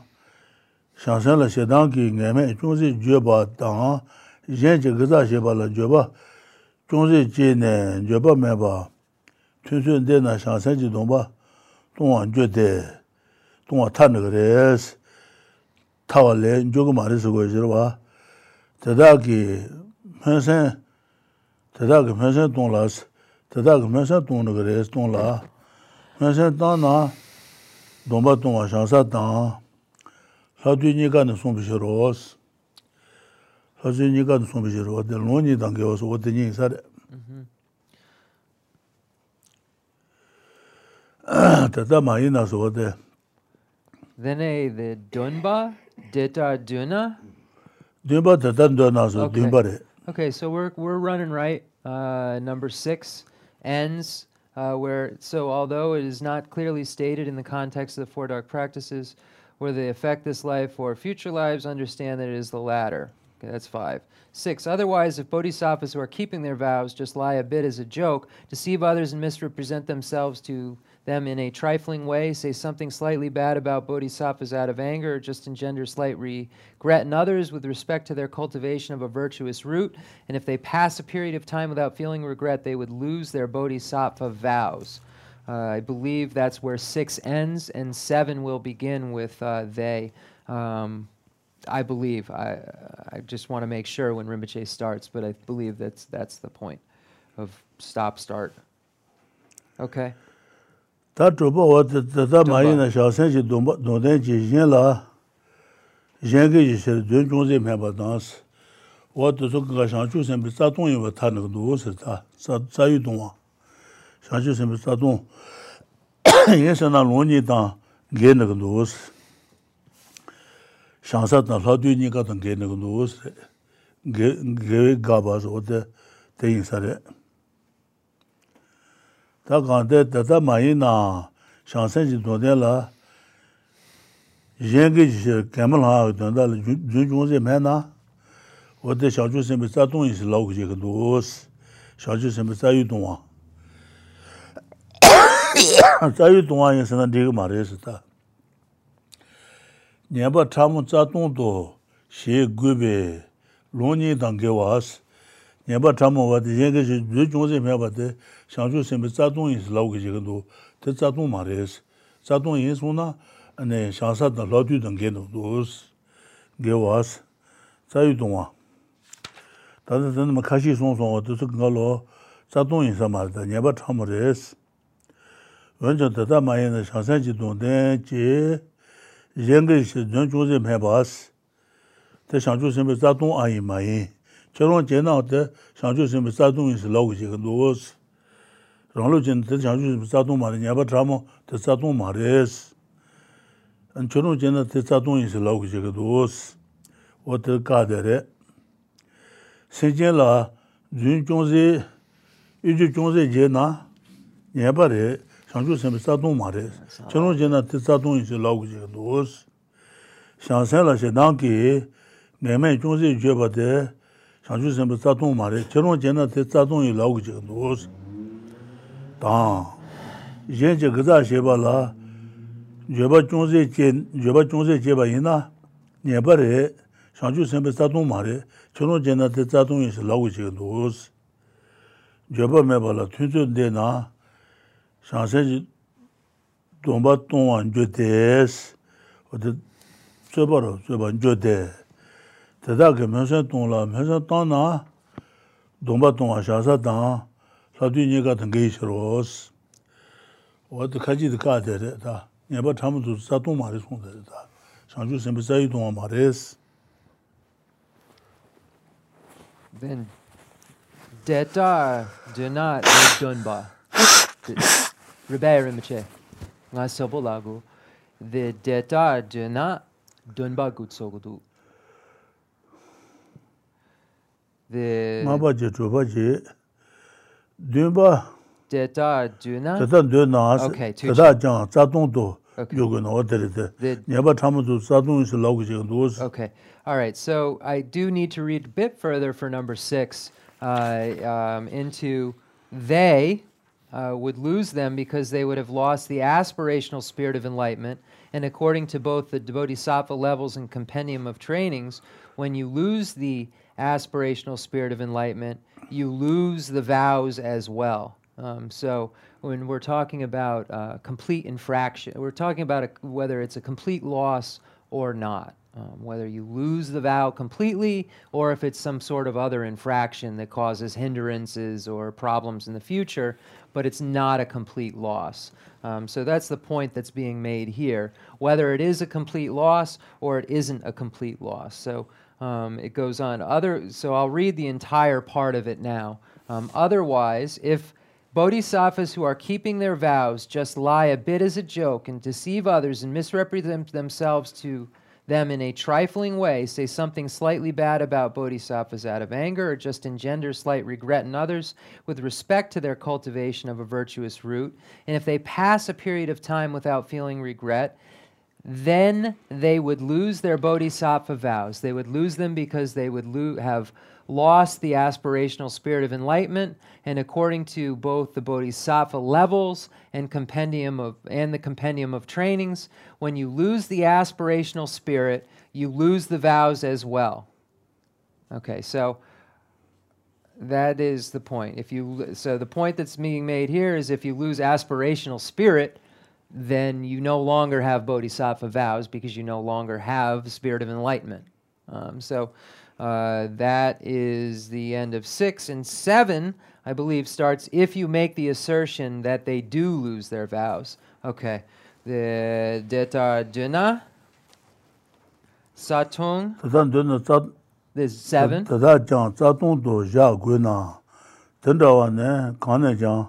[SPEAKER 1] shāng shēn lā shē dāng kī ngē mē zhōngzē jē bā dāng, yēn jē gā shē bā lā jē bā, zhōngzē jē nē jē bā mē bā, tūn sūn dē nā shāng shēn jī dōng bā, dōng wā jē dē, dōng wā tā nē gā rē sī, tā wā lē jō gā mā rē sī gō yī shē rā bā, tē dā kī mēn shēn, tē dā kī mēn shēn dōng lā sī, tata ka mēnsā tōng rā ka rēs tōng lā, mēnsā tāng nā dōmbā tōng wā shāngsā tāng, lā tū nī kā nā sōng pī shē rōs, lā tū nī kā nā sōng pī shē rōs, tē lō nī tāng kē wā sō wā tē nī sā rē. Tata mā yī nā sō
[SPEAKER 2] wā tē. Dēne dē dōmbā, dētā
[SPEAKER 1] dōna? Dōmbā tata
[SPEAKER 2] dōna
[SPEAKER 1] sō, dōmbā rē.
[SPEAKER 2] Okay, so we're, we're running right, uh, number six. Ends uh, where so although it is not clearly stated in the context of the four dark practices, whether they affect this life or future lives, understand that it is the latter. Okay, that's five. Six. Otherwise, if bodhisattvas who are keeping their vows just lie a bit as a joke, deceive others and misrepresent themselves to them in a trifling way, say something slightly bad about bodhisattvas out of anger, or just engender slight regret in others with respect to their cultivation of a virtuous root, and if they pass a period of time without feeling regret, they would lose their bodhisattva vows. Uh, I believe that's where six ends, and seven will begin with uh, they. Um, I believe. I, I just want to make sure when Rinpoche starts, but I believe that's, that's the point of stop, start. Okay.
[SPEAKER 1] Tā trūpa wā tā māyī na shāsān chī dōngdēn chī yēn lā, yēn kī chī shir dōng chōng zē mē bā tāns, wā tā sō kā shāng chū sēn bī sā tōng yī wā tā nā kā dō wā sir tā, sā yū tōng wā, shāng chū sēn bī sā tōng, yēn sā nā lōng nī tāng gē nā kā dō wā sir, shāng sā tā lā tū nī kā tāng gē nā kā dō wā sir, gē gā bā sō wā tā yīng sā rē. tā kāntē tātā māyī nā shāngsēn jī tōndē lā yēngi jī kēmā lā kā tōndā lā jūn chūng sē mē nā wā tē shāng chū sēmbi tsā tōng yī sī lā wā jī kā tōs shāng chū sēmbi tsā yū tōng wā tsā yū tōng wā yī sē nā dī kā mā rē sī tā nyē bā tā mū tsā tōng tō shē gu bē lōng nī tāng kē wā sī nyē bā tā mū wā tē yēngi jī jūn chūng sē mē bā tē 상주 선배 자동이 나오게 지금도 더 자동 말했어. 자동 인수나 아니 상사도 로드 단계도 도스 게 와서 자유 동안 다들 저는 뭐 가시 송송 어디서 그걸로 자동 인사 말다 내가 참 말했어. 원전 dada mayi na shangsan chi dong den chi yengi shi zheng zhung zi mei bas de shangchu simbi za dong ayi mayi che rong je nang de shangchu simbi za dong yi si lau gu chi gan duwa si rong lu jin de shangchu simbi za rānglo chen tā chāngshū sādōng mā rē, ñāpa chāmo tā sādōng mā rē sī. An chōrō chen tā sādōng yī sī lāu kī chē kā dō sī, wā tā kā dā rē. Sēn chen lā, zhūn chōng sē, yu chū chōng sē jē na, ñāpa rē, chāngshū sēn pā sādōng mā rē sī. Chōrō chen tā sādōng yī sī lāu kī chē kā dō sī. Shāng sēn lā shē dāng kī, ngā mē chōng sē yu chē pā tē, chāngshū sēn pā sādōng mā rē, chōrō chen tā sādōng yī lāu kī chē kā dō sī. dāng. Yēn chē gāzā shēba lā, yōba chōngzē chē bā yīnā, nyē bā rē, shāngchū sēmbē sātōng mā rē, chōnō chē nā tē sātōng yī shē lāgu chē gā dōs. Yōba mē bā lā, tūn chō ndē nā, shāngsē chē dōmbā tōng wā njō tēs, o tē chē bā rō, chē bā njō tē. Tē tā kē mē shē tōng lā, mē shē tāng nā, dōmbā tōng wā shā sā tāng, 사두 니가 당게 싫어스 어디 가지도 가데다 내가 참도 사도 말이 손데다 상주 선배 사이 동안 말레스
[SPEAKER 2] then data dena donba rebere mche nga sobolago the data dena donba gutsogudu the
[SPEAKER 1] mabaje jobaje jē, chō bā jē, dūn bā,
[SPEAKER 2] deta duna.
[SPEAKER 1] nā sī,
[SPEAKER 2] Okay, two
[SPEAKER 1] tētā jāng, tsā tōng tō,
[SPEAKER 2] Okay.
[SPEAKER 1] yō gu nā wā tē rē tē.
[SPEAKER 2] The
[SPEAKER 1] Nye bā tāma tū tsā tōng yu sī lā gu jē dō.
[SPEAKER 2] Okay. All right. So I do need to read a bit further for number six uh, um, into they uh, would lose them because they would have lost the aspirational spirit of enlightenment. And according to both the Bodhisattva levels and compendium of trainings, when you lose the aspirational spirit of enlightenment, you lose the vows as well. Um, so when we're talking about uh, complete infraction, we're talking about a, whether it's a complete loss or not. Um, whether you lose the vow completely or if it's some sort of other infraction that causes hindrances or problems in the future, but it's not a complete loss. Um, so that's the point that's being made here. Whether it is a complete loss or it isn't a complete loss. So um, it goes on. Other. So I'll read the entire part of it now. Um, otherwise, if Bodhisattvas who are keeping their vows just lie a bit as a joke and deceive others and misrepresent themselves to them in a trifling way, say something slightly bad about bodhisattvas out of anger, or just engender slight regret in others with respect to their cultivation of a virtuous root, and if they pass a period of time without feeling regret, then they would lose their bodhisattva vows. They would lose them because they would lo- have lost the aspirational spirit of enlightenment. And according to both the bodhisattva levels and compendium of and the compendium of trainings when you lose the aspirational spirit you lose the vows as well. Okay so that is the point. If you so the point that's being made here is if you lose aspirational spirit then you no longer have bodhisattva vows because you no longer have spirit of enlightenment um, so uh, that is the end of six. And seven, I believe, starts if you make the assertion that they do lose their vows. Okay. The detarjuna, satung,
[SPEAKER 1] tētā dūn nā tsā,
[SPEAKER 2] there's seven.
[SPEAKER 1] tsā tōng tō yā gui nā, tēndā nē, kā jāng,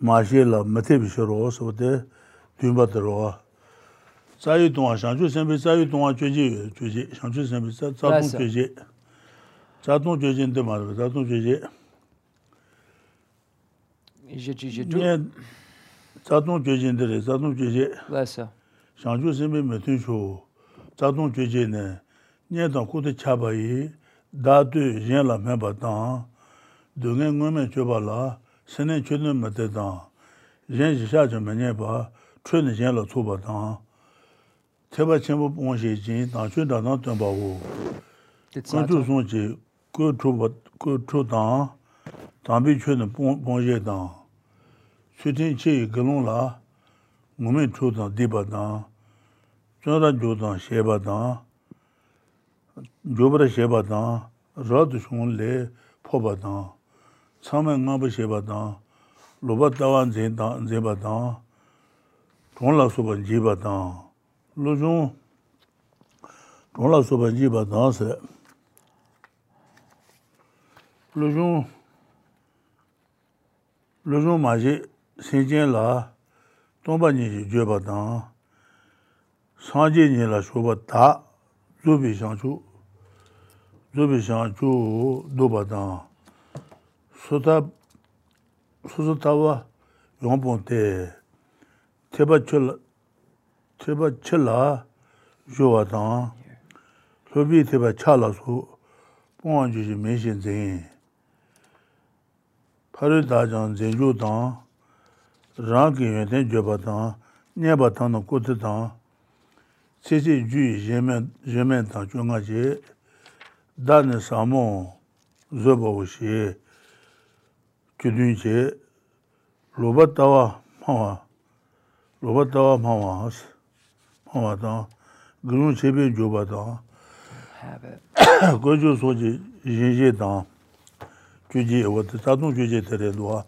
[SPEAKER 1] 마셰라 la mate bishiro so de dunba dro sa yu dong shang ju sen bi sa yu dong jue ji jue ji shang ju sen bi sa za dong jue ji za dong jue ji de ma za dong jue ji
[SPEAKER 2] Je je je
[SPEAKER 1] ne za dong jue ji de le za dong jue ji
[SPEAKER 2] Lessa.
[SPEAKER 1] shang ju sen bi me tu shu za dong jue ji ne ne dong ku de cha ba yi da du yin la me ba dang de ngen ngwe me jue ba la sene chunne mate tang, jen shi sha chen menye pa, chunne jen la tsuba tang, teba chenpo pong she jin, tang chun tang tang tang pa wu, kan chu sung chi, ku chu tang, tang pi chunne pong she tang, su ting chi galung la, ngume chu tang di pa tang, chun ra ju tang she pa tang, ju para she pa tang, ra tu shung le po pa tang, tsāma ngāpa sheba tāng, loba tāwa dzeba tāng, tōngla soba jeba tāng, lo zhōng tōngla soba jeba tāng sē, lo zhōng, lo zhōng mā jī sēnjiān lā tōngba nī jī jeba tāng, sāngjī nī lā shoba tā, dzōbi shāng chū, dzōbi shāng chū dōba tāng, 소다 소소타와 용본테 테바철 테바철라 조와다 소비 테바 차라서 봉안주지 메신제 파르다장 제주다 라기에 줘바다 녀바다는 고트다 세세 주 예면 예면다 중앙지 다는 사모 저보시 kidun che loba tawa mawa, loba tawa mawa has, mawa tanga, gilun chebe joba
[SPEAKER 2] tanga,
[SPEAKER 1] gojo soji yinje tanga, juji ewa, tatung juji tere duwa.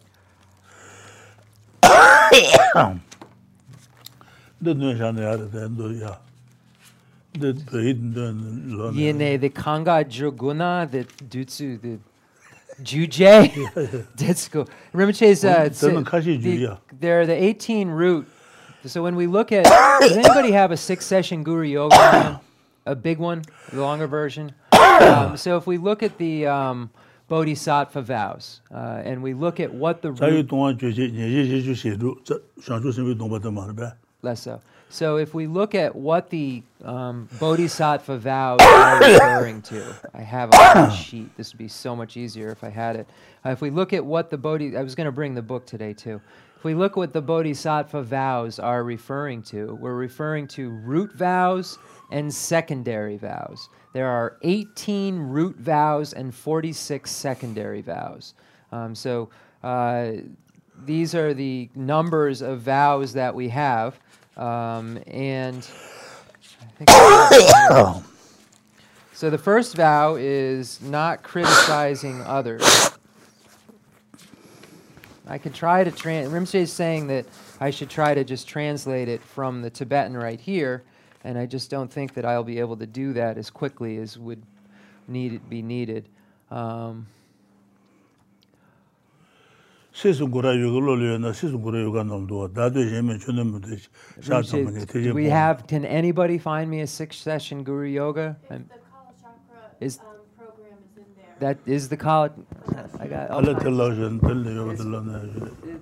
[SPEAKER 1] Dendun shana yara dendun ya. Dendun hidun dendun lona.
[SPEAKER 2] Yine de kanga joguna de dutsu de Jujay? That's cool. Rinpoche's, uh, they're the 18 root. So when we look at, does anybody have a six session guru yoga? a big one, the longer version. Um, so if we look at the um, bodhisattva vows uh, and we look at what the root. Less so. So if we look at what the um, Bodhisattva vows are referring to, I have on my sheet. This would be so much easier if I had it. Uh, if we look at what the Bodhi, I was going to bring the book today too. If we look what the Bodhisattva vows are referring to, we're referring to root vows and secondary vows. There are 18 root vows and 46 secondary vows. Um, so uh, these are the numbers of vows that we have. Um, and so the first vow is not criticizing others. I could try to trans. Rimsey is saying that I should try to just translate it from the Tibetan right here, and I just don't think that I'll be able to do that as quickly as would need be needed. Um,
[SPEAKER 1] 시스
[SPEAKER 2] We have can anybody find me a six session guru yoga? Is
[SPEAKER 3] um,
[SPEAKER 2] that is the college I got
[SPEAKER 1] oh.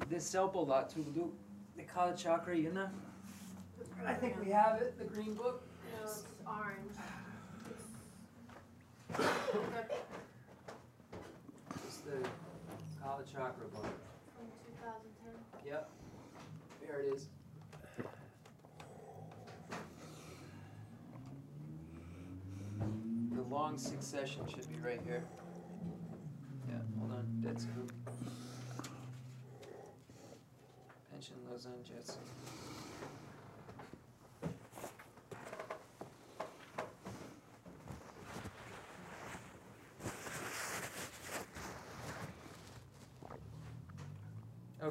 [SPEAKER 2] This help a lot to do the Kala Chakra, you know. I think we have it, the green book.
[SPEAKER 3] No, it's orange.
[SPEAKER 2] It's the Kala Chakra book.
[SPEAKER 3] From 2010.
[SPEAKER 2] Yep. There it is. The long succession should be right here. Yeah, hold on. That's good. Pension Lausanne Jetson.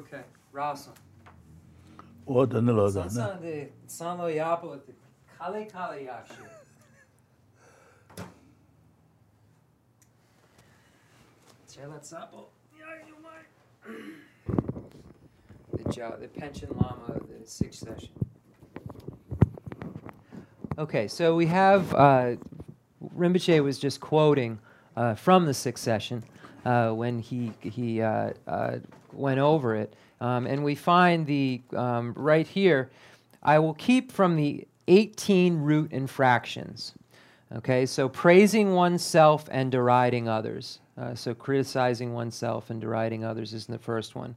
[SPEAKER 2] Okay, rasa. Oradan oradan. Sen sana de. Kale kale The job, the pension lama, the sixth session. Okay, so we have uh, Rinpoche was just quoting uh, from the sixth session uh, when he he uh, uh, went over it, um, and we find the um, right here. I will keep from the 18 root infractions. Okay, so praising oneself and deriding others. Uh, so criticizing oneself and deriding others is the first one.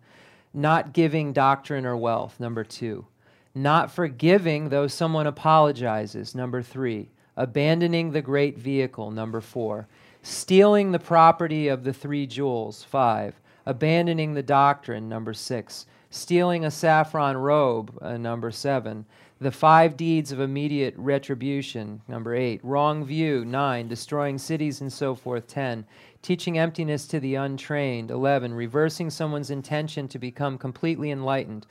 [SPEAKER 2] Not giving doctrine or wealth, number two. Not forgiving though someone apologizes, number three. Abandoning the great vehicle, number four. Stealing the property of the three jewels, five. Abandoning the doctrine, number six. Stealing a saffron robe, uh, number seven the five deeds of immediate retribution, number eight, wrong view, nine, destroying cities and so forth, ten, teaching emptiness to the untrained, eleven, reversing someone's intention to become completely enlightened,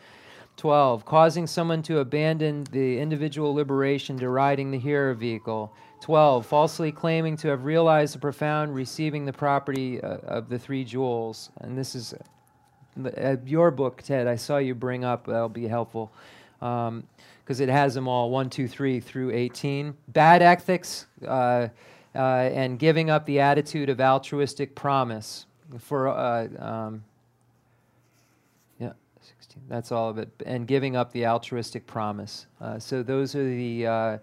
[SPEAKER 2] 12. Causing someone to abandon the individual liberation, deriding the hearer vehicle. 12. Falsely claiming to have realized the profound, receiving the property uh, of the three jewels. And this is uh, your book, Ted. I saw you bring up, that'll be helpful. Um, because it has them all 1, 2, 3 through 18. Bad ethics uh, uh, and giving up the attitude of altruistic promise. For, uh, um, yeah, 16, that's all of it. And giving up the altruistic promise. Uh, so those are the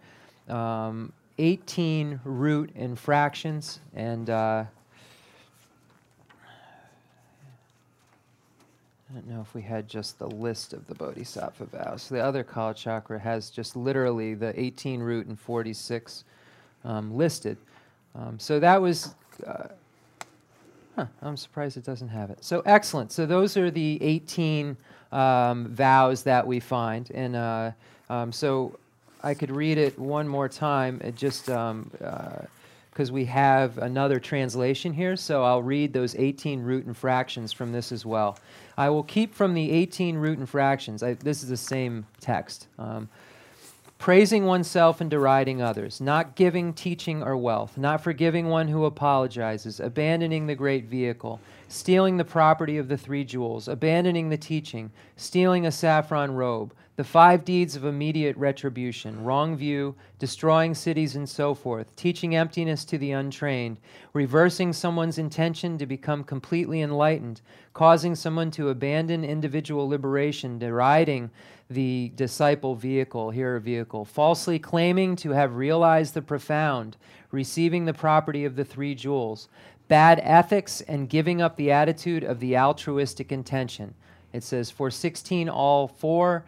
[SPEAKER 2] um, 18 root infractions. And uh, I don't know if we had just the list of the Bodhisattva vows. The other Kala Chakra has just literally the 18 root and 46 um, listed. Um, so that was, uh, huh, I'm surprised it doesn't have it. So excellent. So those are the 18 um, vows that we find. And uh, um, so I could read it one more time. It just, um, uh, because we have another translation here, so I'll read those 18 root infractions from this as well. I will keep from the 18 root infractions. I, this is the same text. Um, praising oneself and deriding others, not giving, teaching, or wealth, not forgiving one who apologizes, abandoning the great vehicle, stealing the property of the three jewels, abandoning the teaching, stealing a saffron robe, the five deeds of immediate retribution, wrong view, destroying cities and so forth, teaching emptiness to the untrained, reversing someone's intention to become completely enlightened, causing someone to abandon individual liberation, deriding the disciple vehicle, hearer vehicle, falsely claiming to have realized the profound, receiving the property of the three jewels, bad ethics, and giving up the attitude of the altruistic intention. It says, for 16, all four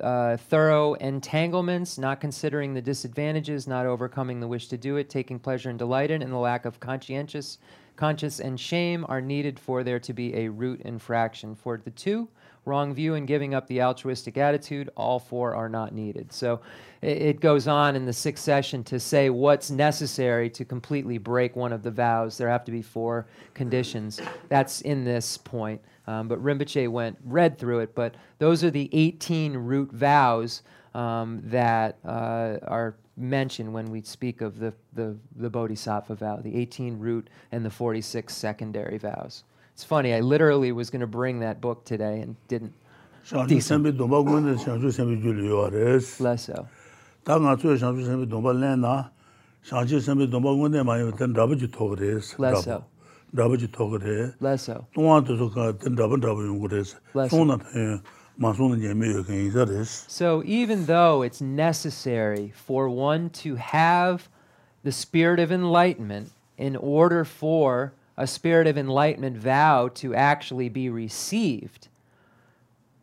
[SPEAKER 2] uh, thorough entanglements, not considering the disadvantages, not overcoming the wish to do it, taking pleasure and delight in, and the lack of conscientious, conscience and shame are needed for there to be a root infraction. For the two, wrong view and giving up the altruistic attitude, all four are not needed. So it, goes on in the sixth session to say what's necessary to completely break one of the vows. There have to be four conditions. That's in this point. Um, but Rinpoche went, read through it, but those are the 18 root vows um, that uh, are mentioned when we speak of the, the, the Bodhisattva vow, the 18 root and the 46 secondary vows. It's funny, I literally was going to bring that book today and didn't.
[SPEAKER 1] 샤주 셈비 도바 군데 샤주 셈비 줄이요레스
[SPEAKER 2] Less so.
[SPEAKER 1] 다가 저 샤주 셈비 도바 레나 샤주 셈비 도바 군데 마요 된 라버지 토그레스
[SPEAKER 2] Less so.
[SPEAKER 1] 라버지 토그레
[SPEAKER 2] Less so.
[SPEAKER 1] 동안도 저가 된 라버 라버 용그레스
[SPEAKER 2] Less.
[SPEAKER 1] 손나 마손은 예매요 괜히자레스
[SPEAKER 2] So even though it's necessary for one to have the spirit of enlightenment in order for a spirit of enlightenment vow to actually be received,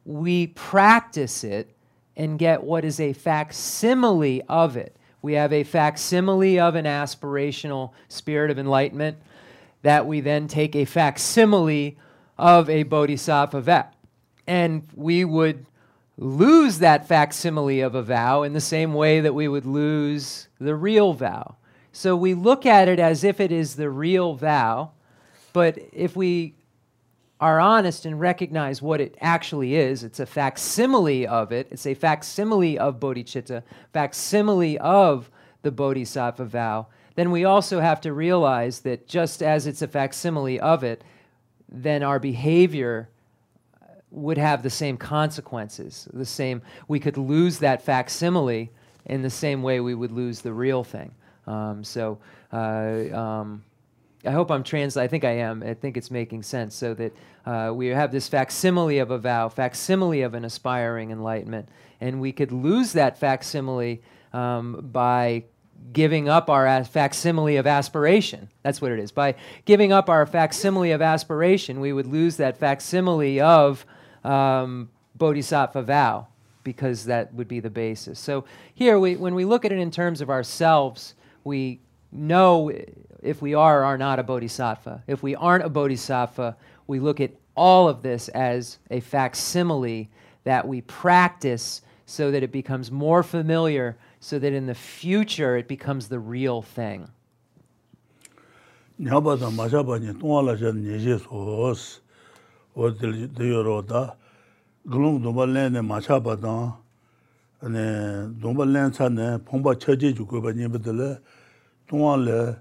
[SPEAKER 2] we practice it and get what is a facsimile of it. We have a facsimile of an aspirational spirit of enlightenment that we then take a facsimile of a bodhisattva vow. And we would lose that facsimile of a vow in the same way that we would lose the real vow. So we look at it as if it is the real vow, but if we are honest and recognize what it actually is, it's a facsimile of it, it's a facsimile of bodhicitta, facsimile of the bodhisattva vow, then we also have to realize that just as it's a facsimile of it, then our behavior would have the same consequences. The same, we could lose that facsimile in the same way we would lose the real thing. Um, so uh, um, I hope I'm translating. I think I am. I think it's making sense. So that uh, we have this facsimile of a vow, facsimile of an aspiring enlightenment, and we could lose that facsimile um, by giving up our facsimile of aspiration. That's what it is. By giving up our facsimile of aspiration, we would lose that facsimile of um, bodhisattva vow because that would be the basis. So here, we, when we look at it in terms of ourselves, we know if we are or are not a bodhisattva. If we aren't a bodhisattva, we look at all of this as a facsimile that we practice so that it becomes more familiar, so that in the future it becomes the real thing.
[SPEAKER 1] tā māshāpa nī tōngā lā shā nyēshē sōs wā tēyō rō tā gulōng dōmbā lēn nē māshāpa tā nē dōmbā lēn tsā nē pōngpa chāchē chū kuwa nyēpa tā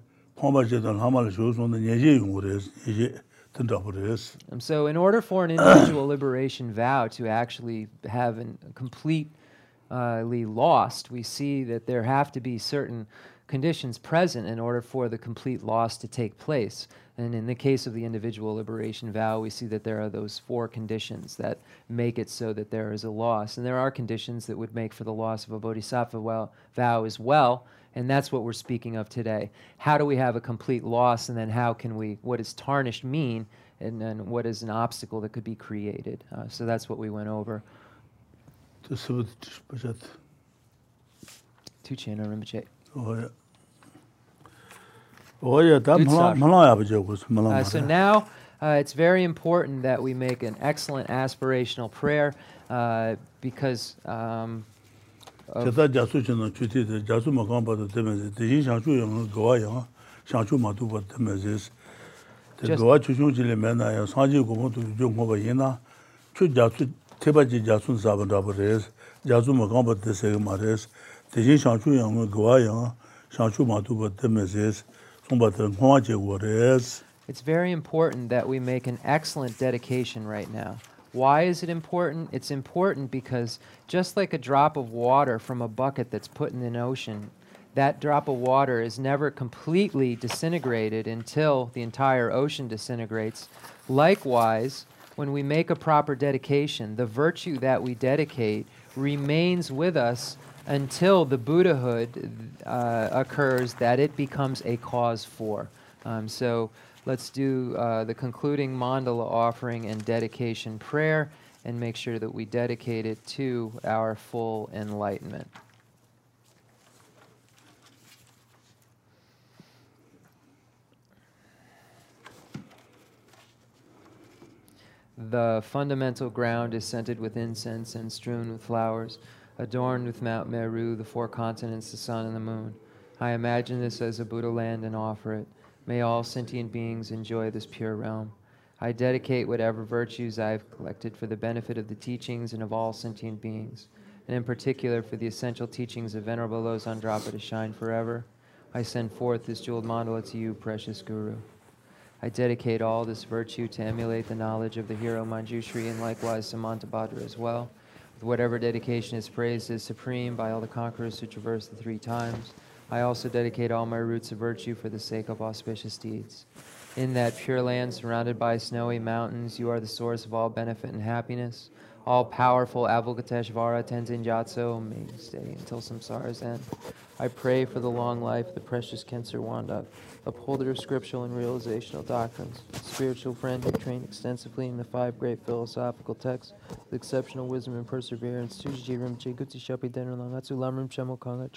[SPEAKER 2] And so, in order for an individual liberation vow to actually have an completely lost, we see that there have to be certain conditions present in order for the complete loss to take place. And in the case of the individual liberation vow, we see that there are those four conditions that make it so that there is a loss. And there are conditions that would make for the loss of a bodhisattva vow, vow as well. And that's what we're speaking of today. How do we have a complete loss, and then how can we, what does tarnished mean, and then what is an obstacle that could be created? Uh, so that's what we went over.
[SPEAKER 1] tē sīpa tī shpa chā tī
[SPEAKER 2] Tuchena Rinpoche.
[SPEAKER 1] wā yā Oh yeah, that malaya bajo was malaya.
[SPEAKER 2] Uh, so now uh, it's very important that we make an excellent aspirational prayer uh, because um,
[SPEAKER 1] 제가 자수 전에 주티데 자수 먹은 바도 되면서 대신 상주 영어 고와요. 상주
[SPEAKER 2] 마도
[SPEAKER 1] 바 되면서 대도와 주중질에 맨나요. 상지 고모도 좀 먹어 얘나. 추 자수 태바지 자수 잡은다 버레스. 자수 먹은 바도 되세요 말레스. 대신 상주 영어 고와요. 상주 마도 바 되면서
[SPEAKER 2] it's very important that we make an excellent dedication right now. Why is it important? It's important because just like a drop of water from a bucket that's put in an ocean, that drop of water is never completely disintegrated until the entire ocean disintegrates. Likewise, when we make a proper dedication, the virtue that we dedicate remains with us until the Buddhahood uh, occurs that it becomes a cause for. Um, so let's do uh, the concluding mandala offering and dedication prayer and make sure that we dedicate it to our full enlightenment. The fundamental ground is scented with incense and strewn with flowers, adorned with Mount Meru, the four continents, the sun, and the moon. I imagine this as a Buddha land and offer it. May all sentient beings enjoy this pure realm. I dedicate whatever virtues I have collected for the benefit of the teachings and of all sentient beings, and in particular for the essential teachings of Venerable Losang Dragpa to shine forever. I send forth this jeweled mandala to you, precious Guru. I dedicate all this virtue to emulate the knowledge of the hero Manjushri and likewise Samantabhadra as well. Whatever dedication is praised as supreme by all the conquerors who traverse the three times, I also dedicate all my roots of virtue for the sake of auspicious deeds. In that pure land surrounded by snowy mountains, you are the source of all benefit and happiness. All powerful Avalokiteshvara Tenzin Gyatso may stay until samsara's end. I pray for the long life of the precious Khensur Wanda, upholder of scriptural and realizational doctrines, spiritual friend who trained extensively in the five great philosophical texts with exceptional wisdom and perseverance. Tuji rim chigutsi shapi
[SPEAKER 1] shemokanga.